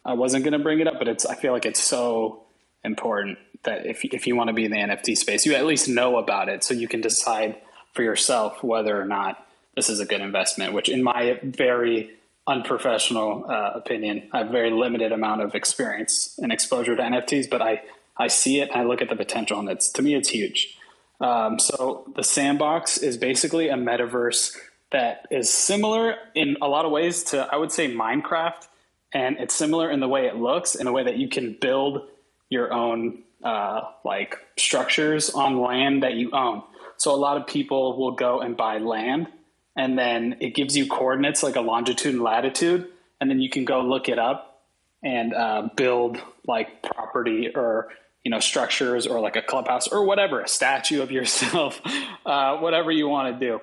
I wasn't going to bring it up, but it's. I feel like it's so important that if if you want to be in the NFT space, you at least know about it, so you can decide for yourself whether or not this is a good investment, which, in my very unprofessional uh, opinion, I have very limited amount of experience and exposure to NFTs, but I, I see it and I look at the potential, and it's to me, it's huge. Um, so the sandbox is basically a metaverse that is similar in a lot of ways to, I would say, Minecraft, and it's similar in the way it looks, in a way that you can build your own uh, like structures on land that you own. So a lot of people will go and buy land and then it gives you coordinates like a longitude and latitude, and then you can go look it up and uh, build like property or you know structures or like a clubhouse or whatever, a statue of yourself, uh, whatever you want to do.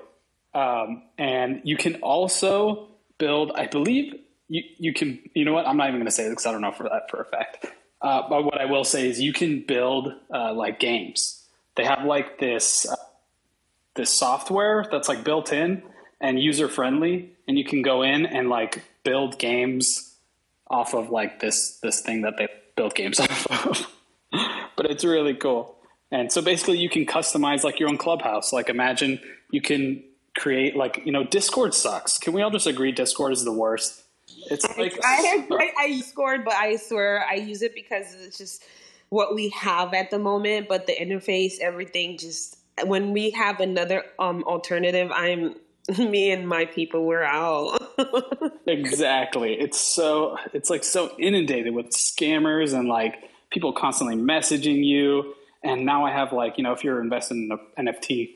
Um, and you can also build, I believe you, you can, you know what, I'm not even going to say this because I don't know for that for a fact. Uh, but what I will say is you can build uh, like games. They have like this uh, this software that's like built in and user friendly and you can go in and like build games off of like this this thing that they build games off of. But it's really cool. And so basically you can customize like your own clubhouse. Like imagine you can create like you know discord sucks. Can we all just agree discord is the worst? It's like I, I, I Discord, but I swear I use it because it's just what we have at the moment. But the interface, everything, just when we have another um alternative, I'm me and my people were out. exactly. It's so it's like so inundated with scammers and like people constantly messaging you. And now I have like you know if you're investing in an NFT,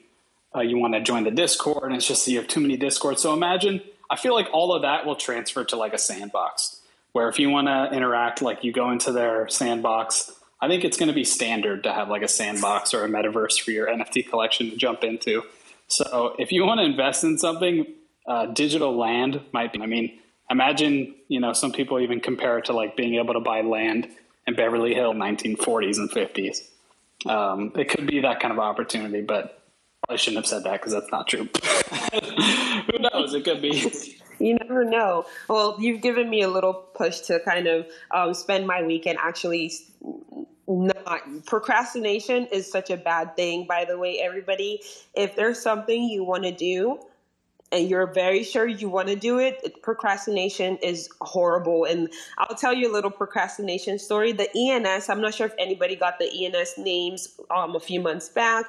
uh, you want to join the Discord, and it's just you have too many Discords. So imagine I feel like all of that will transfer to like a sandbox where if you want to interact, like you go into their sandbox. I think it's going to be standard to have like a sandbox or a metaverse for your NFT collection to jump into. So if you want to invest in something, uh, digital land might be. I mean, imagine you know some people even compare it to like being able to buy land in Beverly Hill, 1940s and 50s. Um, it could be that kind of opportunity, but I shouldn't have said that because that's not true. Who knows? It could be. You never know. Well, you've given me a little push to kind of um, spend my weekend actually not. Procrastination is such a bad thing by the way everybody. If there's something you want to do and you're very sure you want to do it procrastination is horrible. And i'll tell you a little procrastination story. The ens i'm not sure if anybody got the ens names um, a few months back.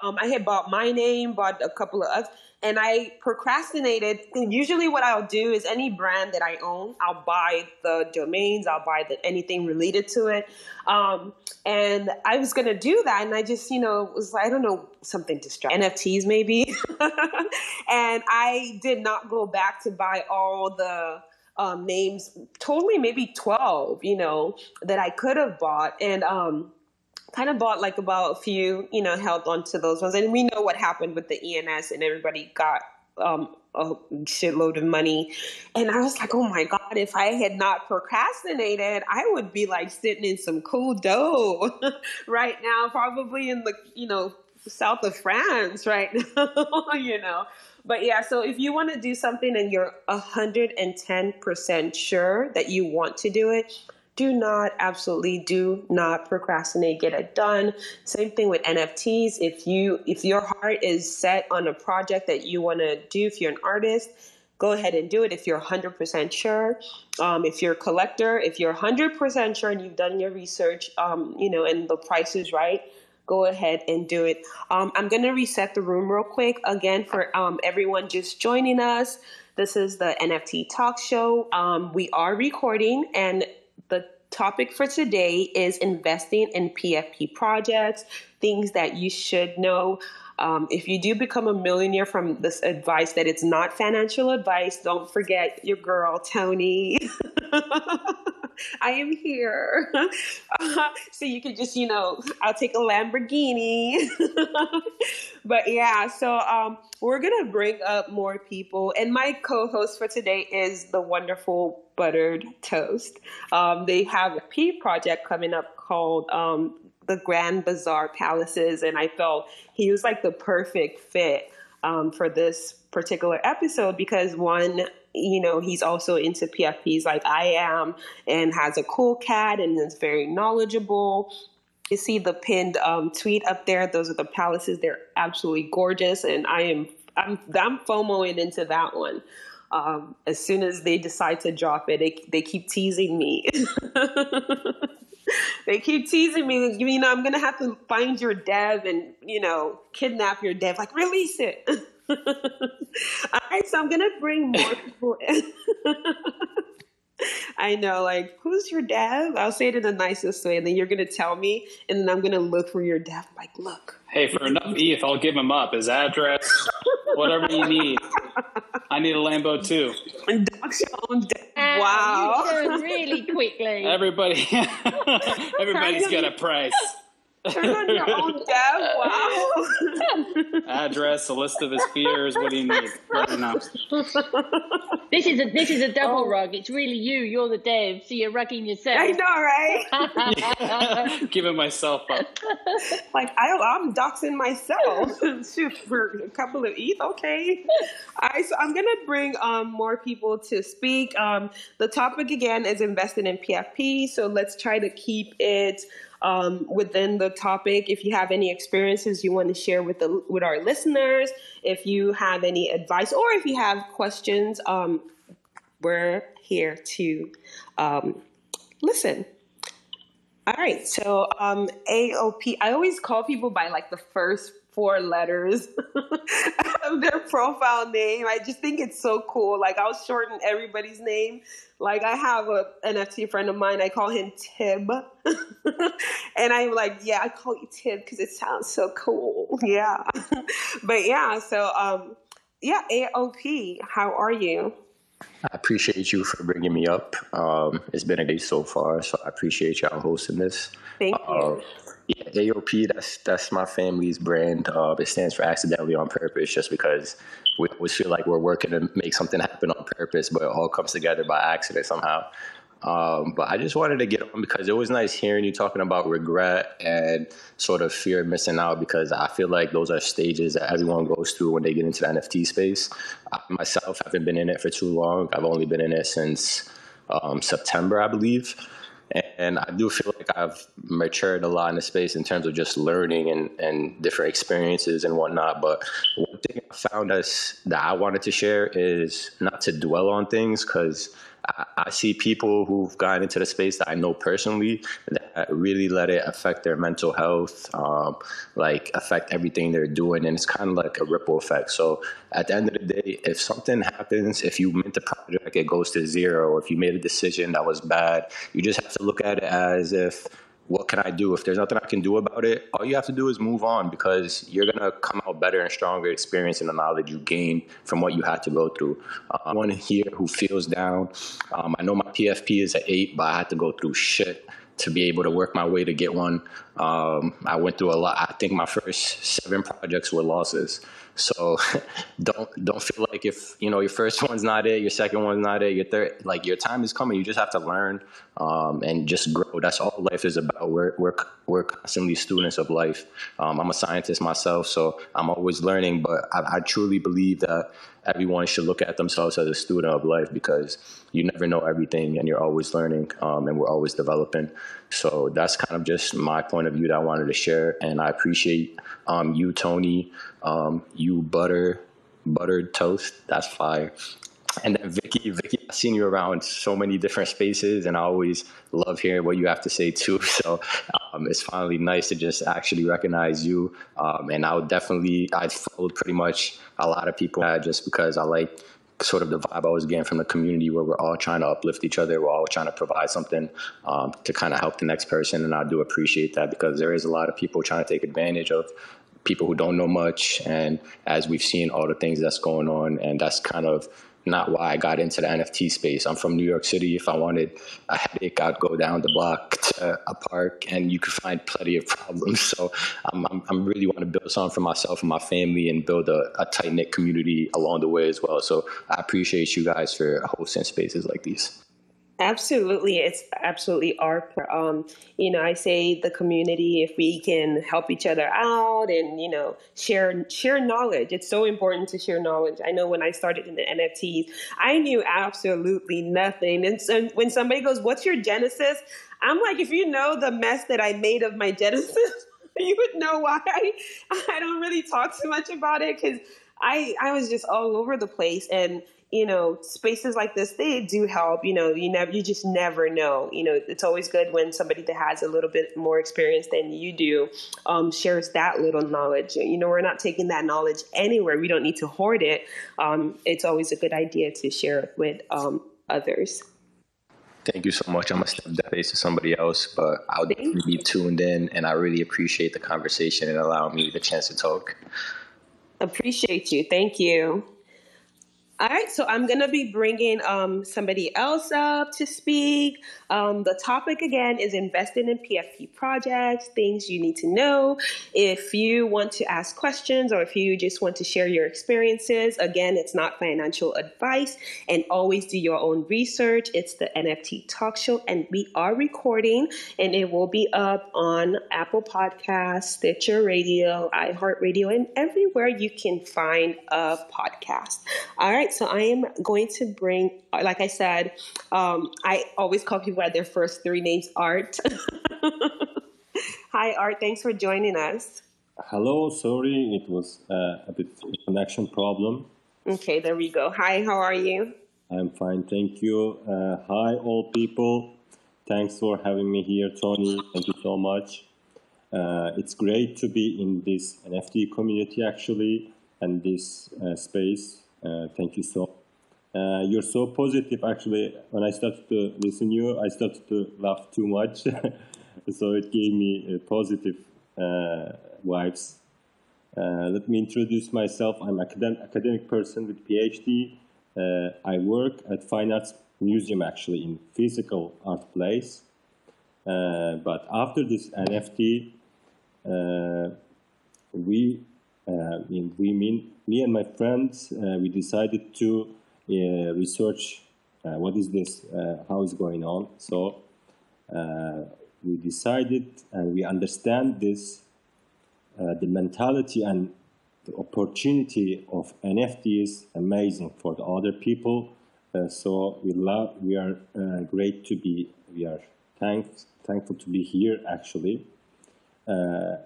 Um, i had bought my name bought a couple of others and I procrastinated. And usually, what I'll do is any brand that I own, I'll buy the domains, I'll buy the, anything related to it. Um, and I was gonna do that, and I just, you know, was I don't know something distracting NFTs maybe, and I did not go back to buy all the. Um, names totally maybe 12 you know that i could have bought and um kind of bought like about a few, you know, held on to those ones. And we know what happened with the ENS and everybody got um, a shitload of money. And I was like, oh my God, if I had not procrastinated, I would be like sitting in some cool dough right now, probably in the, you know, south of France right now, you know. But yeah, so if you want to do something and you're 110% sure that you want to do it, do not, absolutely do not procrastinate. Get it done. Same thing with NFTs. If you if your heart is set on a project that you want to do, if you're an artist, go ahead and do it. If you're 100% sure, um, if you're a collector, if you're 100% sure and you've done your research, um, you know, and the price is right, go ahead and do it. Um, I'm going to reset the room real quick again for um, everyone just joining us. This is the NFT Talk Show. Um, we are recording, and topic for today is investing in PFP projects, things that you should know. Um, if you do become a millionaire from this advice, that it's not financial advice, don't forget your girl, Tony. I am here. Uh, so you could just, you know, I'll take a Lamborghini. but yeah, so um, we're going to bring up more people. And my co host for today is the wonderful Buttered Toast. Um, they have a P project coming up called um, the Grand Bazaar Palaces. And I felt he was like the perfect fit um, for this particular episode because one, you know, he's also into PFPs like I am and has a cool cat and is very knowledgeable. You see the pinned um, tweet up there. Those are the palaces. They're absolutely gorgeous, and I am I'm I'm FOMOing into that one. Um, as soon as they decide to drop it, they they keep teasing me. they keep teasing me. You know, I'm gonna have to find your dev and you know kidnap your dev. Like release it. All right, so I'm gonna bring more people in. I know, like, who's your dev? I'll say it in the nicest way, and then you're gonna tell me, and then I'm gonna look for your dev. Like, look. Hey, for enough ETH, I'll give him up. His address, whatever you need. I need a Lambo too. Wow, you turned really quickly. Everybody, everybody's got a price. Turn on your own dev. Wow. Address, a list of his fears. What do you need? Let me know. This is a this is a double oh. rug. It's really you. You're the dev, so you're rugging yourself. I know, right? Giving myself up. Like I, I'm doxing myself for a couple of ETH. Okay. All right, so I'm gonna bring um, more people to speak. Um, the topic again is investing in PFP. So let's try to keep it um, within the topic. If you have any experiences you want to share with the with our listeners, if you have any advice, or if you have questions, um, we're here to um, listen. All right, so um, AOP. I always call people by like the first four letters of their profile name. I just think it's so cool. Like I'll shorten everybody's name. Like I have a NFT friend of mine. I call him Tib, and I'm like, yeah, I call you Tib because it sounds so cool. Yeah, but yeah. So um, yeah, AOP. How are you? I appreciate you for bringing me up. Um, it's been a day so far, so I appreciate y'all hosting this. Thank you. Uh, yeah, AOP, that's that's my family's brand. Uh, it stands for accidentally on purpose, just because we always feel like we're working to make something happen on purpose, but it all comes together by accident somehow. Um, but I just wanted to get on because it was nice hearing you talking about regret and sort of fear of missing out because I feel like those are stages that everyone goes through when they get into the NFT space. I myself haven't been in it for too long. I've only been in it since um, September, I believe. And I do feel like I've matured a lot in the space in terms of just learning and, and different experiences and whatnot. But one thing I found us that I wanted to share is not to dwell on things because I, see people who've gotten into the space that I know personally that really let it affect their mental health, um, like affect everything they're doing, and it's kind of like a ripple effect. So at the end of the day, if something happens, if you mint a project, it goes to zero. If you made a decision that was bad, you just have to look at it as if what can I do? If there's nothing I can do about it, all you have to do is move on because you're gonna come out better and stronger, experiencing the knowledge you gained from what you had to go through. Uh, want to hear who feels down. Um, I know my PFP is at eight, but I had to go through shit to be able to work my way to get one. Um, I went through a lot. I think my first seven projects were losses. So don't don't feel like if you know your first one's not it, your second one's not it, your third like your time is coming. You just have to learn um, and just grow. That's all life is about. We're we're we're constantly students of life. Um, I'm a scientist myself, so I'm always learning. But I, I truly believe that everyone should look at themselves as a student of life because you never know everything and you're always learning um, and we're always developing. So that's kind of just my point of view that I wanted to share. And I appreciate um, you, Tony, um, you, Butter, Buttered Toast. That's fire. and then Vicky, Vicky, I've seen you around so many different spaces, and I always love hearing what you have to say too. So um, it's finally nice to just actually recognize you. Um, and I would definitely, I followed pretty much a lot of people just because I like sort of the vibe I was getting from the community where we're all trying to uplift each other. We're all trying to provide something um, to kind of help the next person. And I do appreciate that because there is a lot of people trying to take advantage of people who don't know much. And as we've seen all the things that's going on, and that's kind of not why I got into the NFT space. I'm from New York City. If I wanted a headache, I'd go down the block to a park, and you could find plenty of problems. So I'm, I'm, I'm really want to build something for myself and my family, and build a, a tight knit community along the way as well. So I appreciate you guys for hosting spaces like these. Absolutely, it's absolutely our um, you know I say the community if we can help each other out and you know share share knowledge. It's so important to share knowledge. I know when I started in the NFTs, I knew absolutely nothing, and so when somebody goes, "What's your genesis?" I'm like, if you know the mess that I made of my genesis, you would know why I, I don't really talk too much about it because I I was just all over the place and you know, spaces like this, they do help. You know, you never, you just never know. You know, it's always good when somebody that has a little bit more experience than you do um, shares that little knowledge. You know, we're not taking that knowledge anywhere. We don't need to hoard it. Um, it's always a good idea to share it with um, others. Thank you so much. I'm gonna step that face to somebody else, but I'll definitely be tuned in, and I really appreciate the conversation and allowing me the chance to talk. Appreciate you. Thank you. All right, so I'm going to be bringing um, somebody else up to speak. Um, the topic again is investing in PFP projects, things you need to know. If you want to ask questions or if you just want to share your experiences, again, it's not financial advice and always do your own research. It's the NFT Talk Show, and we are recording, and it will be up on Apple Podcasts, Stitcher Radio, iHeartRadio, and everywhere you can find a podcast. All right right, so I am going to bring, like I said, um, I always call people by their first three names Art. Hi, Art. Thanks for joining us. Hello. Sorry, it was uh, a bit connection problem. Okay, there we go. Hi, how are you? I'm fine, thank you. Uh, hi, all people. Thanks for having me here, Tony. Thank you so much. Uh, it's great to be in this NFT community actually and this uh, space thank you so. Uh, you're so positive. Actually, when I started to listen to you, I started to laugh too much, so it gave me positive uh, vibes. let me introduce myself. I'm an academic, academic person with PhD. I work at Fine Arts Museum, actually in physical art place. Uh, but after this NFT, uh, we uh, we mean me and my friends uh, we decided to uh, research what is this, how is going on. So we decided and we understand this, the mentality and the opportunity of NFT is amazing for the other people. Uh, so we love, we are uh, great to be, we are thank, thankful to be here actually. Uh,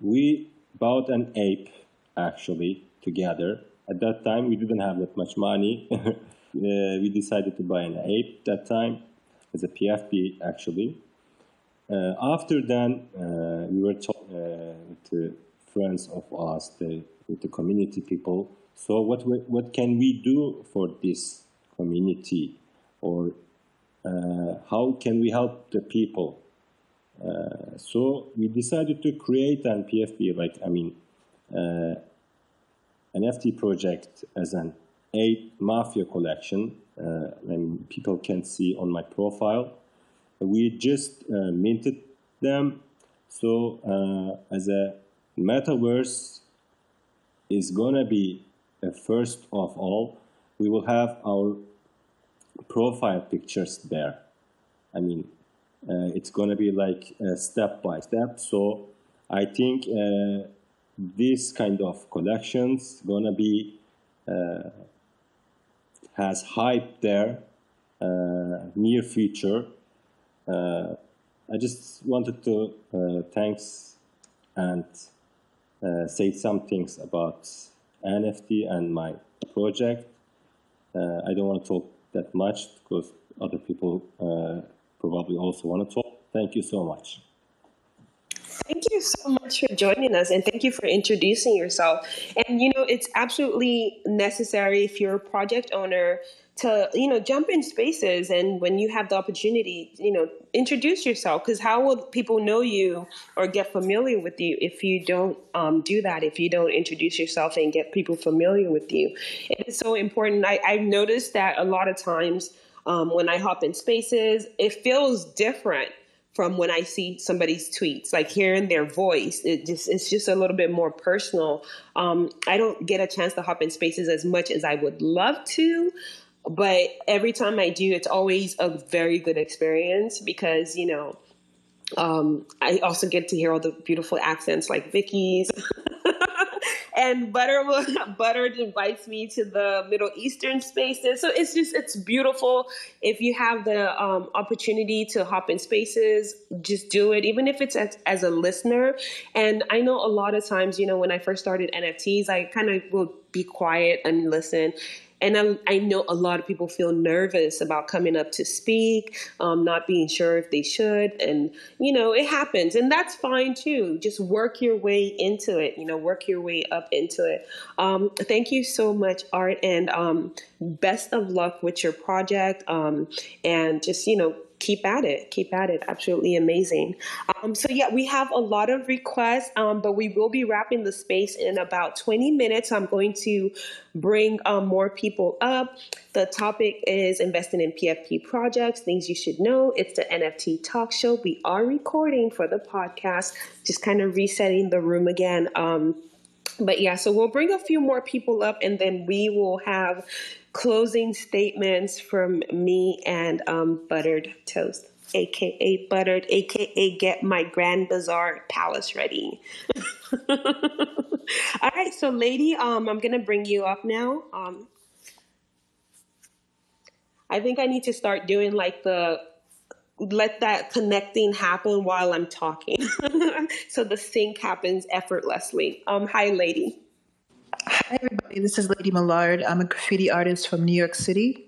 we bought an ape actually together. At that time, we didn't have that much money. uh, we decided to buy an ape that time as a PFP actually. Uh, after then, uh, we were talking uh, to friends of us, the, with the community people. So what we, what can we do for this community, or uh, how can we help the people? Uh, so we decided to create an PFP, like I mean, uh, NFT project as an ape mafia collection, uh, and people can see on my profile. We just uh, minted them. So uh, as a metaverse is gonna be a first of all, we will have our profile pictures there. I mean, it's going to be like uh, step by step. So I think uh, this kind of collections going to be has hype there near future. I just wanted to uh, thanks and uh, say some things about NFT and my project. Uh, I don't want to talk that much because other people uh, probably also want to talk. Thank you so much. Thank you so much for joining us and thank you for introducing yourself. And you know, it's absolutely necessary if you're a project owner to, you know, jump in spaces and when you have the opportunity, you know, introduce yourself because how will people know you or get familiar with you if you don't um, do that, if you don't introduce yourself and get people familiar with you? It is so important. I, I've noticed that a lot of times um, when I hop in spaces, it feels different from when I see somebody's tweets, like hearing their voice. It just it's just a little bit more personal. Um, I don't get a chance to hop in spaces as much as I would love to, but every time I do, it's always a very good experience because you know. Um, I also get to hear all the beautiful accents like Vicky's. and Butter Butter invites me to the Middle Eastern spaces. So it's just it's beautiful. If you have the um, opportunity to hop in spaces, just do it, even if it's as, as a listener. And I know a lot of times, you know, when I first started NFTs, I kind of will be quiet and listen and I, I, know a lot of people feel nervous about coming up to speak, um, not being sure if they should, and you know it happens, and that's fine too. Just work your way into it. You know, work your way up into it. Um, thank you so much, Art, and um, best of luck with your project. Um, and just you know keep at it. Keep at it. Absolutely amazing. Um, so yeah, we have a lot of requests, um, but we will be wrapping the space in about 20 minutes. I'm going to bring um, more people up. The topic is investing in PFP projects, things you should know. It's the NFT talk show. We are recording for the podcast, just kind of resetting the room again. Um, but yeah, so we'll bring a few more people up and then we will have closing statements from me and um, Buttered Toast, aka Buttered, aka Get My Grand Bazaar Palace Ready. All right, so lady, um, I'm gonna bring you up now. Um, I think I need to start doing like the let that connecting happen while I'm talking, so the sync happens effortlessly. Um, hi, lady. Hi, everybody. This is Lady Millard. I'm a graffiti artist from New York City.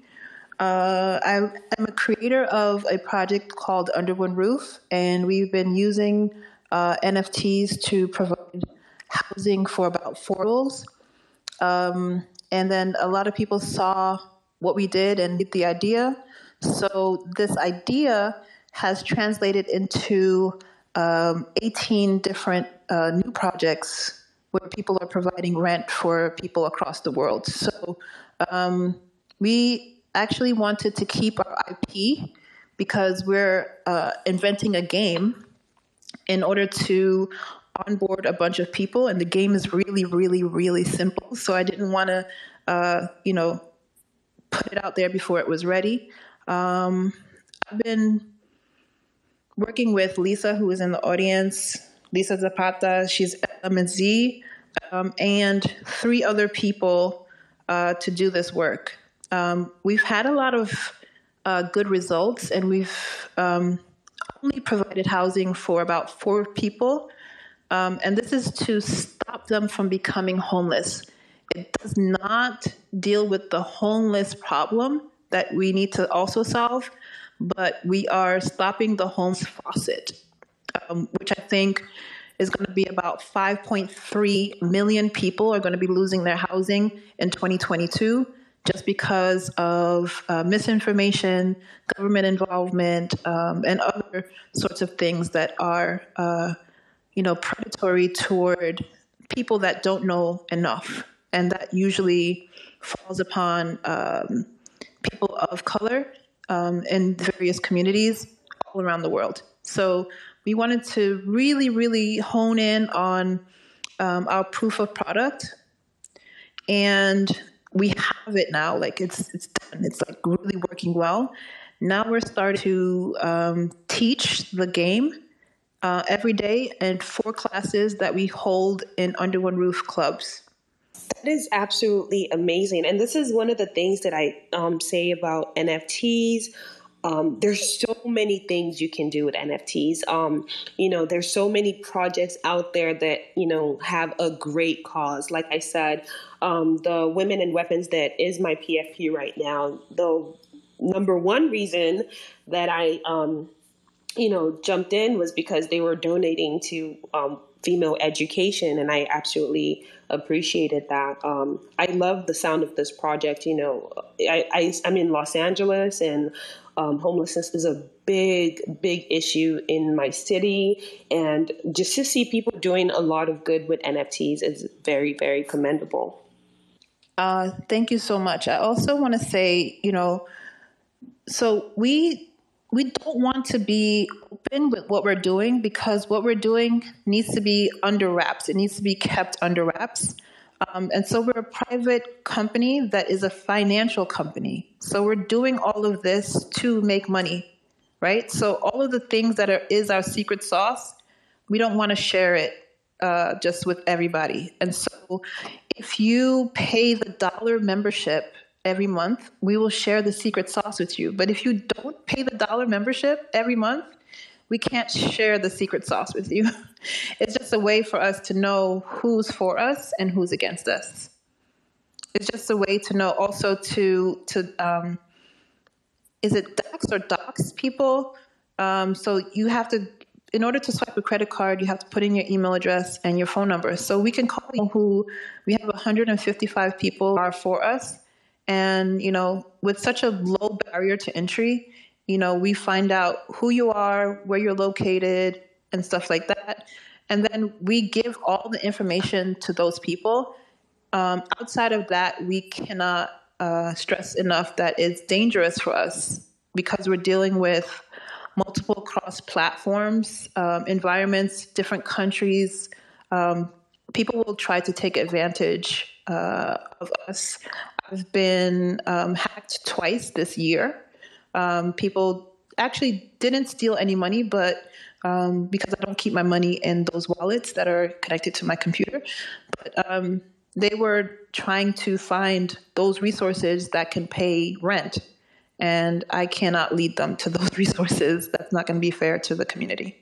Uh, I'm, I'm, a creator of a project called Under One Roof, and we've been using uh, NFTs to provide housing for about four roles. Um, and then a lot of people saw what we did and the idea. So this idea has translated into um, 18 different uh, new projects where people are providing rent for people across the world. So um, we actually wanted to keep our IP because we're uh, inventing a game in order to onboard a bunch of people, and the game is really, really, really simple. So I didn't want to, uh, you know, put it out there before it was ready. Um, I've been working with Lisa, who is in the audience, Lisa Zapata. She's MZ, um, and three other people uh, to do this work. Um, we've had a lot of uh, good results, and we've um, only provided housing for about four people. Um, and this is to stop them from becoming homeless. It does not deal with the homeless problem that we need to also solve, but we are stopping the homes faucet, um, which I think is going to be about 5.3 million people are going to be losing their housing in 2022 just because of uh, misinformation, government involvement, um, and other sorts of things that are, uh, you know, predatory toward people that don't know enough, and that usually falls upon um, people of color um, in various communities all around the world. So we wanted to really, really hone in on um, our proof of product, and we have it now. Like it's it's done. It's like really working well. Now we're starting to um, teach the game uh, every day in four classes that we hold in Under One Roof clubs. That is absolutely amazing. And this is one of the things that I um, say about NFTs um, there's so many things you can do with NFTs. Um, you know, there's so many projects out there that you know have a great cause. Like I said, um, the Women and Weapons that is my PFP right now. The number one reason that I, um, you know, jumped in was because they were donating to um, female education, and I absolutely appreciated that. Um, I love the sound of this project. You know, I, I am in Los Angeles, and um, homelessness is a big, big issue in my city. And just to see people doing a lot of good with NFTs is very, very commendable. Uh, thank you so much. I also want to say, you know, so we we don't want to be open with what we're doing because what we're doing needs to be under wraps. It needs to be kept under wraps. Um, and so we're a private company that is a financial company. So we're doing all of this to make money, right? So all of the things that are, is our secret sauce, we don't want to share it uh, just with everybody. And so if you pay the dollar membership every month, we will share the secret sauce with you. But if you don't pay the dollar membership every month, we can't share the secret sauce with you. It's just a way for us to know who's for us and who's against us. It's just a way to know also to to um, is it docs or docs people? Um, so you have to in order to swipe a credit card, you have to put in your email address and your phone number. So we can call you who we have 155 people are for us. And, you know, with such a low barrier to entry, you know, we find out who you are, where you're located, and stuff like that. And then we give all the information to those people. Um, outside of that, we cannot uh, stress enough that it's dangerous for us because we're dealing with multiple cross platforms, um, environments, different countries. Um, people will try to take advantage uh, of us. I've been um, hacked twice this year. Um, people actually didn't steal any money, but um, because I don't keep my money in those wallets that are connected to my computer, but um, they were trying to find those resources that can pay rent. And I cannot lead them to those resources. That's not going to be fair to the community.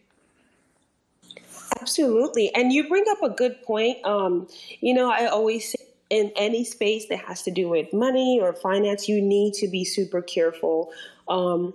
Absolutely. And you bring up a good point. Um, you know, I always say in any space that has to do with money or finance, you need to be super careful. Um,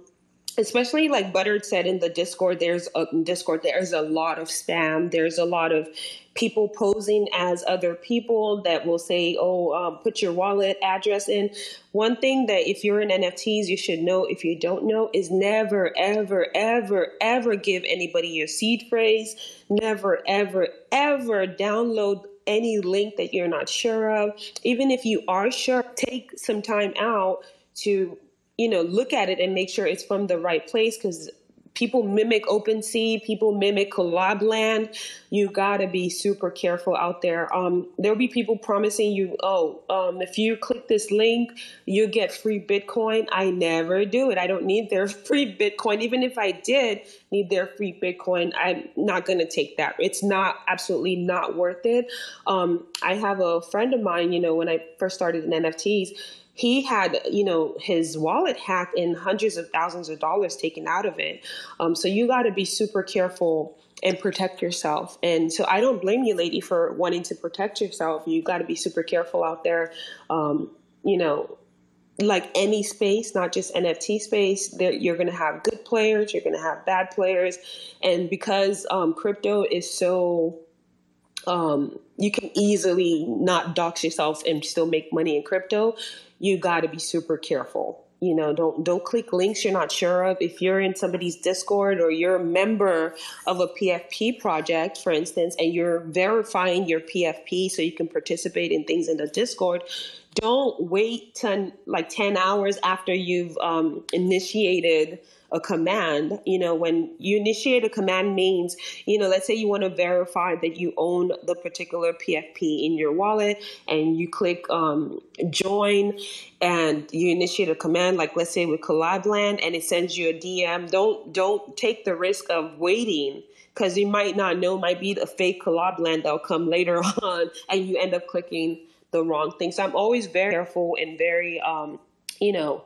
especially like Buttered said in the Discord, there's a Discord, there's a lot of spam. There's a lot of people posing as other people that will say, oh, um, put your wallet address in. One thing that if you're in NFTs, you should know if you don't know is never, ever, ever, ever give anybody your seed phrase. Never, ever, ever download any link that you're not sure of. Even if you are sure, take some time out to you know, look at it and make sure it's from the right place because people mimic OpenSea, people mimic Collabland. You got to be super careful out there. Um, there'll be people promising you, oh, um, if you click this link, you get free Bitcoin. I never do it. I don't need their free Bitcoin. Even if I did need their free Bitcoin, I'm not to take that. It's not absolutely not worth it. Um, I have a friend of mine, you know, when I first started in NFTs, he had you know his wallet hacked and hundreds of thousands of dollars taken out of it. Um, so you got to be super careful and protect yourself. And so i don't blame you lady for wanting to protect yourself. You got to be super careful out there. Um, you know like any space, not just NFT space, there, you're going to have good players, you're going to have bad players, and because um, crypto is so um, you can easily not dox yourself and still make money in crypto you got to be super careful. You know, don't don't click links you're not sure of. If you're in somebody's Discord or you're a member of a PFP project, for instance, and you're verifying your PFP so you can participate in things in the Discord, don't wait 10 like 10 hours after you've um, initiated a command. You know, when you initiate a command means, you know, let's say you want to verify that you own the particular PFP in your wallet and you click um, join and you initiate a command, like let's say with Collabland and it sends you a DM. Don't don't take the risk of waiting because you might not know might be a fake Collabland that'll come later on and you end up clicking the wrong thing. So I'm always very careful and very um, you know,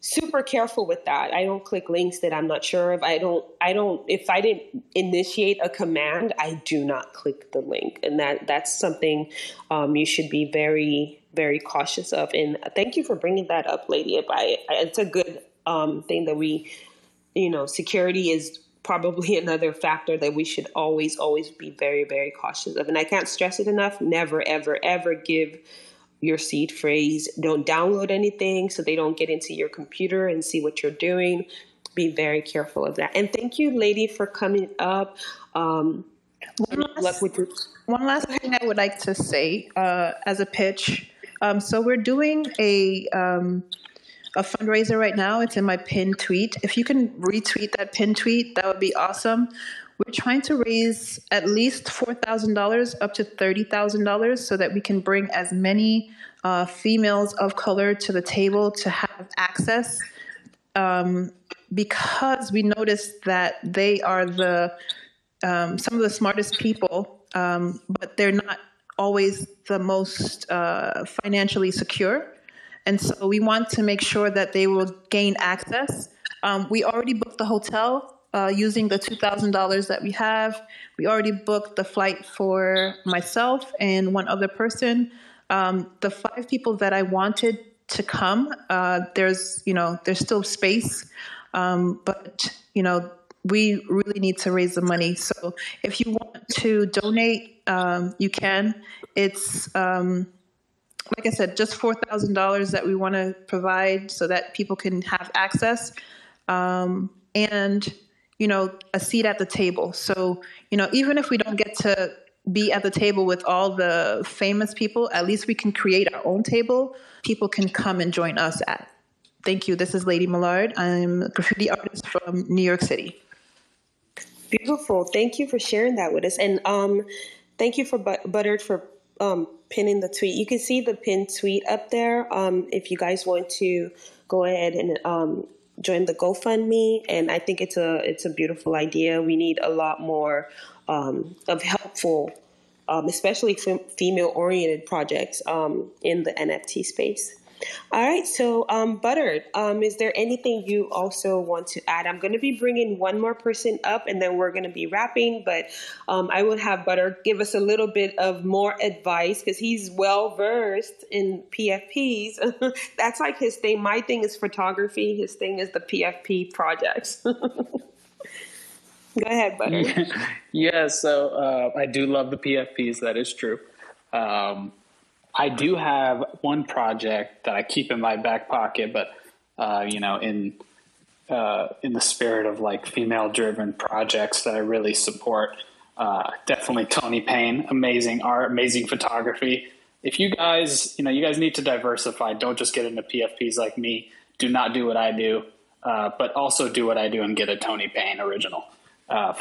super careful with that. I don't click links that I'm not sure of. I don't I don't if I didn't initiate a command, I do not click the link. And that that's something um, you should be very very cautious of. And thank you for bringing that up, Lady. I, it's a good um, thing that we, you know, security is probably another factor that we should always always be very very cautious of. And I can't stress it enough. Never ever ever give your seed phrase. Don't download anything so they don't get into your computer and see what you're doing. Be very careful of that. And thank you, lady, for coming up. Um, one, last, one last thing I would like to say uh, as a pitch. Um, so we're doing a um, a fundraiser right now. It's in my pinned tweet. If you can retweet that pinned tweet, that would be awesome. We're trying to raise at least $4,000 up to $30,000 so that we can bring as many uh, females of color to the table to have access um, because we noticed that they are the um, some of the smartest people, um, but they're not always the most uh, financially secure. And so we want to make sure that they will gain access. Um, we already booked the hotel uh, using the $2,000 that we have. We already booked the flight for myself and one other person. Um, the five people that I wanted to come, uh, there's, you know, there's still space. Um, but, you know, we really need to raise the money. So if you want to donate, um, you can. It's, um, like I said, just $4,000 that we want to provide so that people can have access. Um, and you know, a seat at the table. So, you know, even if we don't get to be at the table with all the famous people, at least we can create our own table. People can come and join us at. Thank you. This is Lady Millard. I'm a graffiti artist from New York City. Beautiful. Thank you for sharing that with us. And um, thank you for but- Buttered for um, pinning the tweet. You can see the pinned tweet up there. Um, if you guys want to go ahead and um, join the GoFundMe, and I think it's a it's a beautiful idea. We need a lot more um, of helpful, um, especially female oriented projects um, in the NFT space. All right, so um, um, is there anything you also want to add? I'm going to be bringing one more person up, and then we're going to be wrapping. But um, I would have Butter give us a little bit of more advice because he's well versed in PFPs. That's like his thing. My thing is photography. His thing is the PFP projects. Go ahead, Butter. yeah, so uh, I do love the PFPs. That is true. Um, I do have one project that I keep in my back pocket, but uh, you know, in uh, in the spirit of like female driven projects that I really support, uh, definitely Tony Payne, amazing art, amazing photography. If you guys, you know, you guys need to diversify. Don't just get into PFPs like me. Do not do what I do, uh, but also do what I do and get a Tony Payne original uh,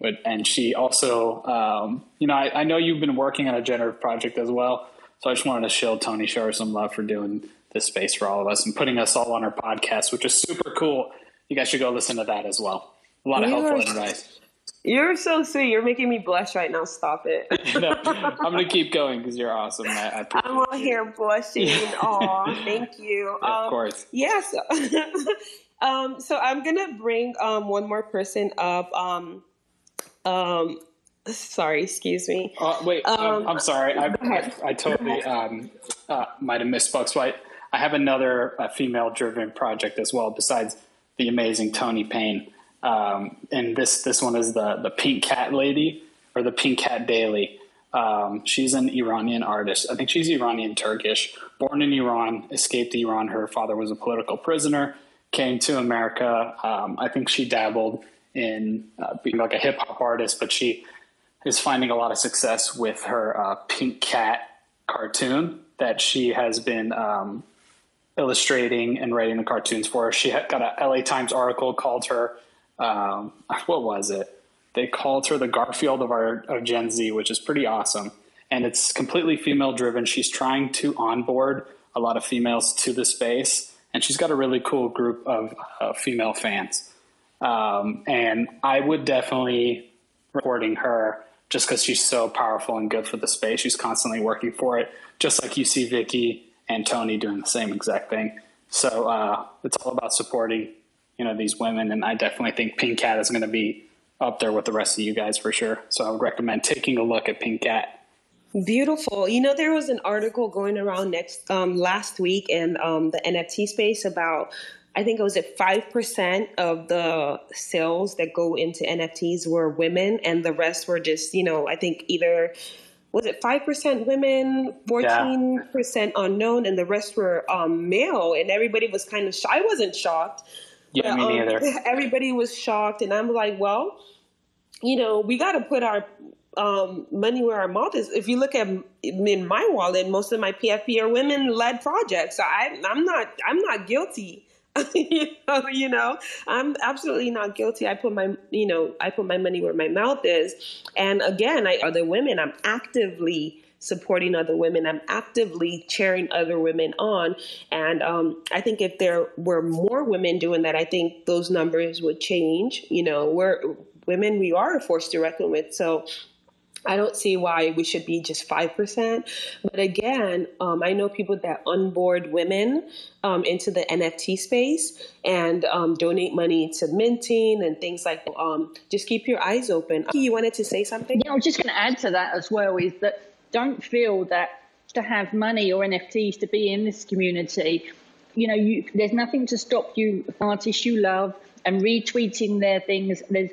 photograph and she also, um, you know, I, I, know you've been working on a generative project as well. So I just wanted to show Tony, show her some love for doing this space for all of us and putting us all on her podcast, which is super cool. You guys should go listen to that as well. A lot of helpful advice. You're so sweet. You're making me blush right now. Stop it. no, I'm going to keep going because you're awesome. I, I am all here blushing. Aw, thank you. Yeah, um, of course. Yes. Yeah, so, um, so I'm going to bring um, one more person up. Um, sorry, excuse me. Uh, wait, um, um, I'm sorry. I, I, I, totally um, uh, might have misspoke. So I, I have another uh, female-driven project as well, besides the amazing Tony Payne. Um, and this this one is the the Pink Cat Lady or the Pink Cat Daily. Um, she's an Iranian artist. I think she's Iranian Turkish. Born in Iran, escaped Iran. Her father was a political prisoner. Came to America. Um, I think she dabbled in uh, being like a hip hop artist, but she is finding a lot of success with her uh, Pink Cat cartoon that she has been um, illustrating and writing the cartoons for. She got a LA Times article called her, um, what was it? They called her the Garfield of our of Gen Z, which is pretty awesome. And it's completely female driven. She's trying to onboard a lot of females to the space, and she's got a really cool group of uh, female fans. Um, and I would definitely reporting her just because she's so powerful and good for the space. She's constantly working for it, just like you see Vicky and Tony doing the same exact thing. So uh, it's all about supporting, you know, these women, and I definitely think Pink Cat is going to be up there with the rest of you guys for sure. So I would recommend taking a look at Pink Cat. Beautiful. You know, there was an article going around next um, last week in um, the NFT space about I think it was at five percent of the sales that go into NFTs were women, and the rest were just you know I think either was it five percent women, fourteen percent unknown, and the rest were um, male, and everybody was kind of. Sh- I wasn't shocked. Yeah, but, me um, neither. Everybody was shocked, and I'm like, well, you know, we got to put our um, money where our mouth is. If you look at in my wallet, most of my PFP are women-led projects. So I, I'm not, I'm not guilty. you, know, you know, I'm absolutely not guilty. I put my, you know, I put my money where my mouth is. And again, I other women. I'm actively supporting other women. I'm actively cheering other women on. And um, I think if there were more women doing that, I think those numbers would change. You know, we're women, we are a force to reckon with. So I don't see why we should be just 5%. But again, um, I know people that onboard women um, into the NFT space and um, donate money to minting and things like that. Um, just keep your eyes open. You wanted to say something? Yeah, I was just going to add to that as well is that don't feel that to have money or NFTs to be in this community, you know, you, there's nothing to stop you, artists you love, and retweeting their things. There's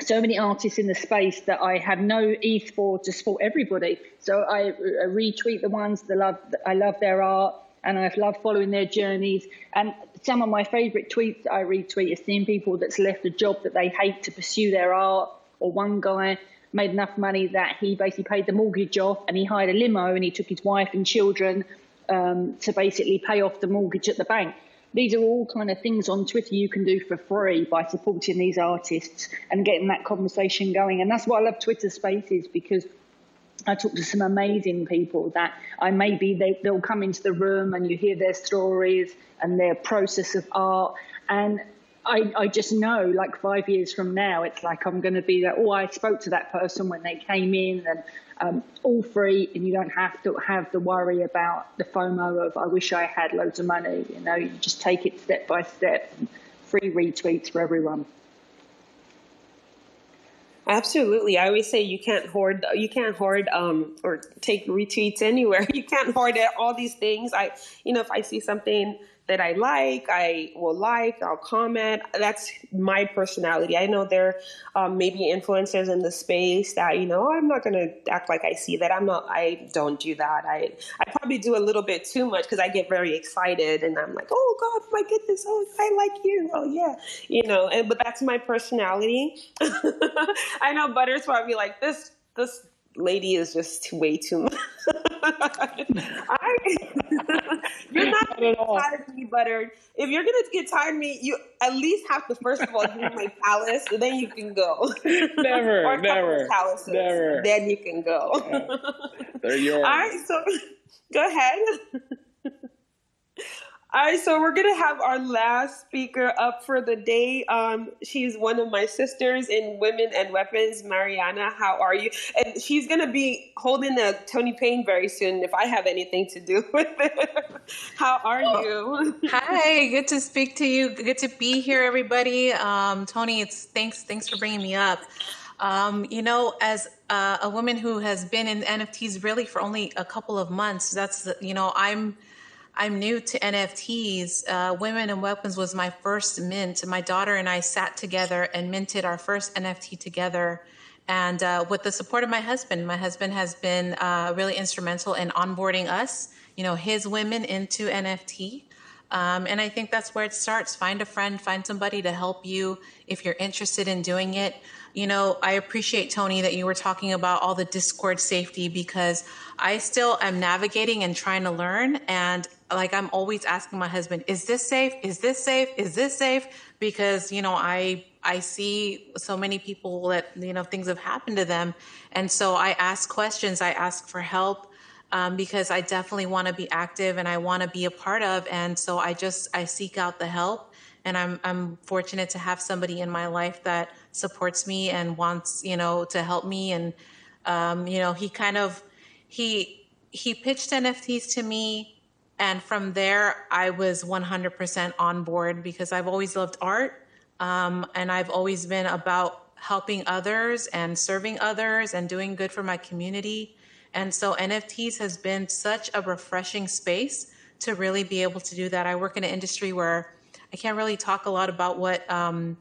so many artists in the space that I have no eth for to support everybody. So I, retweet the ones that love I love their art and I've loved following their journeys. And some of my favourite tweets that I retweet are seeing people that's left a job that they hate to pursue their art, or one guy made enough money that he basically paid the mortgage off and he hired a limo and he took his wife and children um, to basically pay off the mortgage at the bank these are all kind of things on Twitter you can do for free by supporting these artists and getting that conversation going. And that's why I love Twitter Spaces because I talk to some amazing people that I maybe they, they'll come into the room and you hear their stories and their process of art. And I, I just know like five years from now, it's like I'm going to be there. oh, I spoke to that person when they came in and um, all free, and you don't have to have the worry about the FOMO of I wish I had loads of money. You know, you just take it step by step. Free retweets for everyone. Absolutely. I always say you can't hoard you can't hoard um or take retweets anywhere. You can't hoard it. all these things. I you know if I see something that I like, I will like, I'll comment. That's my personality. I know there um, may be influencers in the space that, you know, I'm not going to act like I see that. I'm not, I don't do that. I, I probably do a little bit too much because I get very excited and I'm like, oh God, my goodness, oh, I like you. Oh yeah. You know, and, but that's my personality. I know Butter's probably like, this, this lady is just way too much. I, you're not gonna get tired of me, Butter. If you're gonna get tired of me, you at least have to first of all do my palace, and then you can go. Never, never, palaces, never. Then you can go. Yeah. They're yours. All right, so go ahead. All right, so we're gonna have our last speaker up for the day. Um, she's one of my sisters in Women and Weapons, Mariana. How are you? And she's gonna be holding a Tony Payne very soon if I have anything to do with it. How are you? Hi, good to speak to you. Good to be here, everybody. Um, Tony, it's thanks thanks for bringing me up. Um, you know, as uh, a woman who has been in NFTs really for only a couple of months, that's you know I'm I'm new to NFTs. Uh, Women and Weapons was my first mint. My daughter and I sat together and minted our first NFT together. And uh, with the support of my husband, my husband has been uh, really instrumental in onboarding us, you know, his women into NFT. Um, and I think that's where it starts. Find a friend, find somebody to help you if you're interested in doing it. You know, I appreciate, Tony, that you were talking about all the Discord safety because I still am navigating and trying to learn. And like I'm always asking my husband, is this safe? Is this safe? Is this safe? Because, you know, I I see so many people that, you know, things have happened to them. And so I ask questions, I ask for help. Um, because I definitely want to be active and I want to be a part of. And so I just I seek out the help, and I'm I'm fortunate to have somebody in my life that supports me and wants you know to help me. And um, you know he kind of he he pitched NFTs to me and from there, I was 100% on board because I've always loved art. Um, and I've always been about helping others and serving others and doing good for my community. And so NFTs has been such a refreshing space to really be able to do that. I work in an industry where I can't really talk a lot about what um,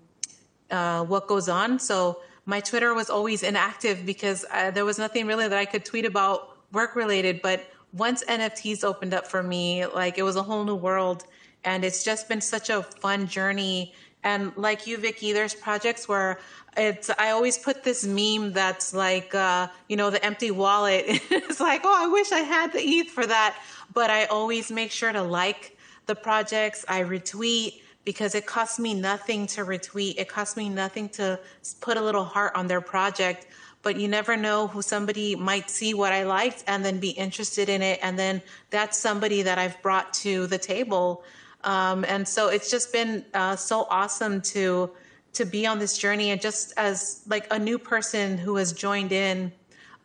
uh, what goes on. So my Twitter was always inactive because uh, there was nothing really that I could tweet about work related. But once NFTs opened up for me, like it was a whole new world. And it's just been such a fun journey. And like you, Vicky, there's projects where it's I always put this meme that's like uh, you know, the empty wallet. it's like, oh, I wish I had the ETH for that. But I always make sure to like the projects, I retweet because it costs me nothing to retweet. It costs me nothing to put a little heart on their project but you never know who somebody might see what I liked and then be interested in it. And then that's somebody that I've brought to the table. Um, and so it's just been uh, so awesome to to be on this journey and just as like a new person who has joined in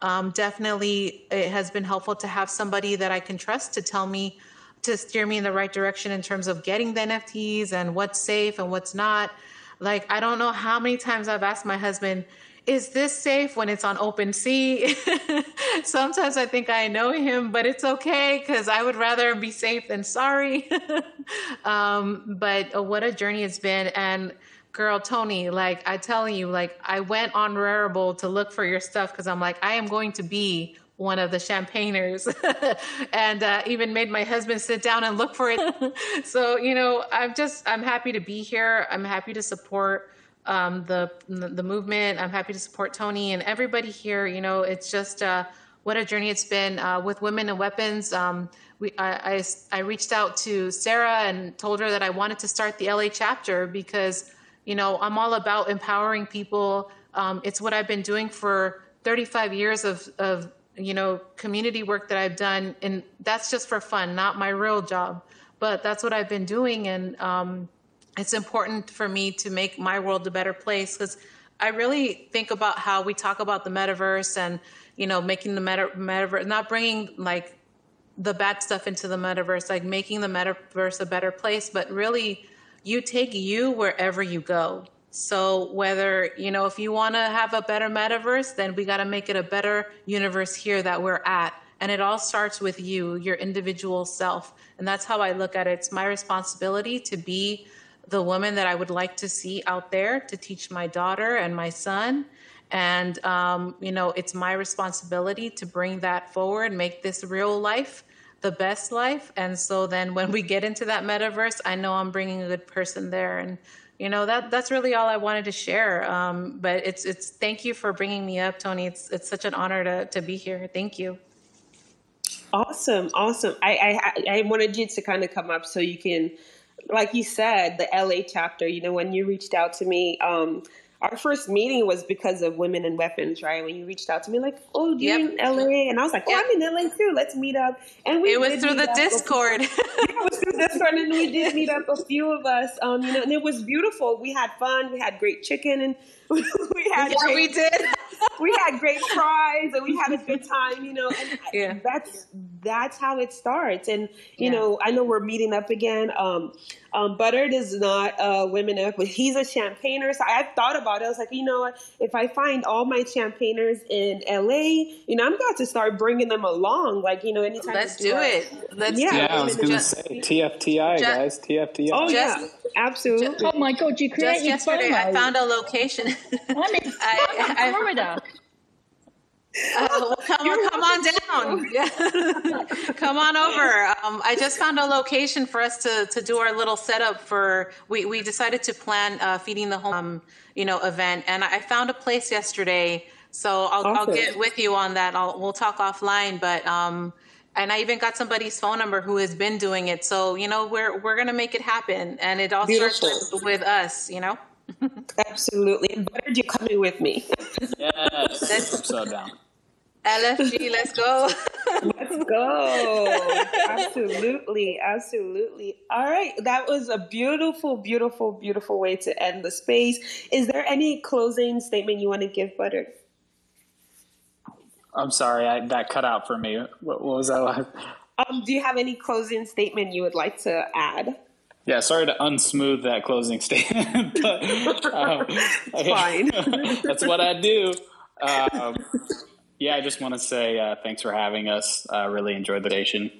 um, definitely it has been helpful to have somebody that i can trust to tell me to steer me in the right direction in terms of getting the nfts and what's safe and what's not like i don't know how many times i've asked my husband is this safe when it's on OpenSea? Sometimes I think I know him, but it's okay because I would rather be safe than sorry. um, but uh, what a journey it's been. And girl, Tony, like I tell you, like I went on Rarible to look for your stuff because I'm like, I am going to be one of the champagners and uh, even made my husband sit down and look for it. so, you know, I'm just, I'm happy to be here. I'm happy to support um, the the movement. I'm happy to support Tony and everybody here. You know, it's just uh, what a journey it's been uh, with Women and Weapons. Um, we, I, I, I, reached out to Sarah and told her that I wanted to start the LA chapter because, you know, I'm all about empowering people. Um, it's what I've been doing for 35 years of, of, you know, community work that I've done. And that's just for fun, not my real job. But that's what I've been doing. And, um, it's important for me to make my world a better place because I really think about how we talk about the metaverse and you know making the meta- metaverse not bringing like the bad stuff into the metaverse like making the metaverse a better place but really you take you wherever you go. So whether you know if you want to have a better metaverse then we got to make it a better universe here that we're at. And it all starts with you your individual self. And that's how i look at it. It's my responsibility to be the woman that I would like to see out there to teach my daughter and my son. And, um, you know, it's my responsibility to bring that forward, make this real life the best life. And so then when we get into that metaverse, I know I'm bringing a good person there. And, you know, that that's really all I wanted to share. Um, but it's, it's, thank you for bringing me up, Tony. It's, it's such an honor to, to be here. Thank you. Awesome. Awesome. I, I, I wanted you to kind of come up so you can like you said, the LA chapter, you know, when you reached out to me, um, our first meeting was because of women and weapons, right? When you reached out to me, like, oh, you're yep. in LA, and I was like, oh, yep. I'm in LA too. Let's meet up. And we it was through the Discord. yeah, it was through Discord, and we did meet up. A few of us, um, you know, and it was beautiful. We had fun. We had great chicken, and we had yeah, great, we did. We had great fries, and we had a good time. You know, and yeah. that's that's how it starts. And you yeah. know, I know we're meeting up again. Um, um, Buttered is not a women up, but he's a champagner. So I thought about it. I was like, you know what? If I find all my champagners in LA, you know, I'm about to start bringing them along. Like, you know, anytime. Let's do, do it. Let's yeah, yeah I was going to say TFTI, just, guys. TFTI. Oh, just, yeah. Absolutely. Just, oh, my God. You created Just yesterday, I found a location. I'm in I, Florida. Uh, well, come, come on down. come on over. Um, I just found a location for us to, to do our little setup for. We, we decided to plan uh, feeding the home, um, you know, event, and I found a place yesterday. So I'll, awesome. I'll get with you on that. I'll, we'll talk offline, but um, and I even got somebody's phone number who has been doing it. So you know, we're we're gonna make it happen, and it all Beautiful. starts with us. You know. Absolutely. Better you coming with me. yes. I'm so down. LFG, let's go. let's go. Absolutely. Absolutely. All right. That was a beautiful, beautiful, beautiful way to end the space. Is there any closing statement you want to give, Butter? I'm sorry, I, that cut out for me. What, what was that? Um, do you have any closing statement you would like to add? Yeah, sorry to unsmooth that closing statement, but um, Fine. that's what I do. Um, yeah, I just want to say uh, thanks for having us. Uh, really enjoyed the station.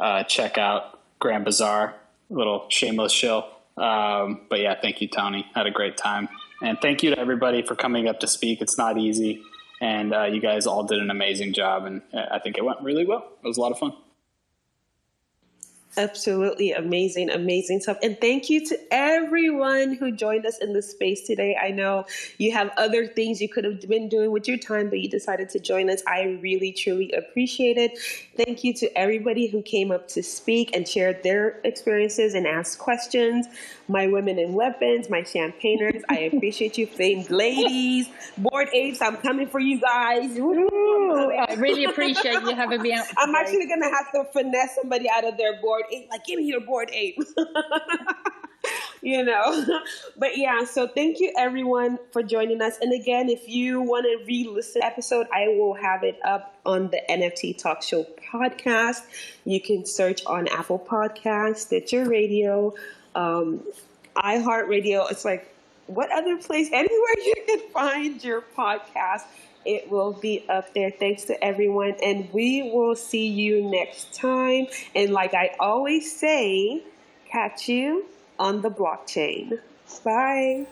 Uh, check out Grand Bazaar, little shameless shill. Um, but yeah, thank you, Tony. Had a great time, and thank you to everybody for coming up to speak. It's not easy, and uh, you guys all did an amazing job, and uh, I think it went really well. It was a lot of fun. Absolutely amazing, amazing stuff. And thank you to everyone who joined us in the space today. I know you have other things you could have been doing with your time, but you decided to join us. I really, truly appreciate it. Thank you to everybody who came up to speak and shared their experiences and asked questions. My women in weapons, my champagners, I appreciate you, famed ladies, Bored Apes. I'm coming for you guys. Woo! I really appreciate you having me out. I'm actually gonna have to finesse somebody out of their Bored ape. Like, give me your Bored Ape. you know, but yeah. So thank you everyone for joining us. And again, if you want to re-listen episode, I will have it up on the NFT Talk Show podcast. You can search on Apple Podcasts, Stitcher Radio, um, iHeartRadio. It's like what other place anywhere you can find your podcast it will be up there. Thanks to everyone and we will see you next time. And like i always say catch you on the blockchain. Bye.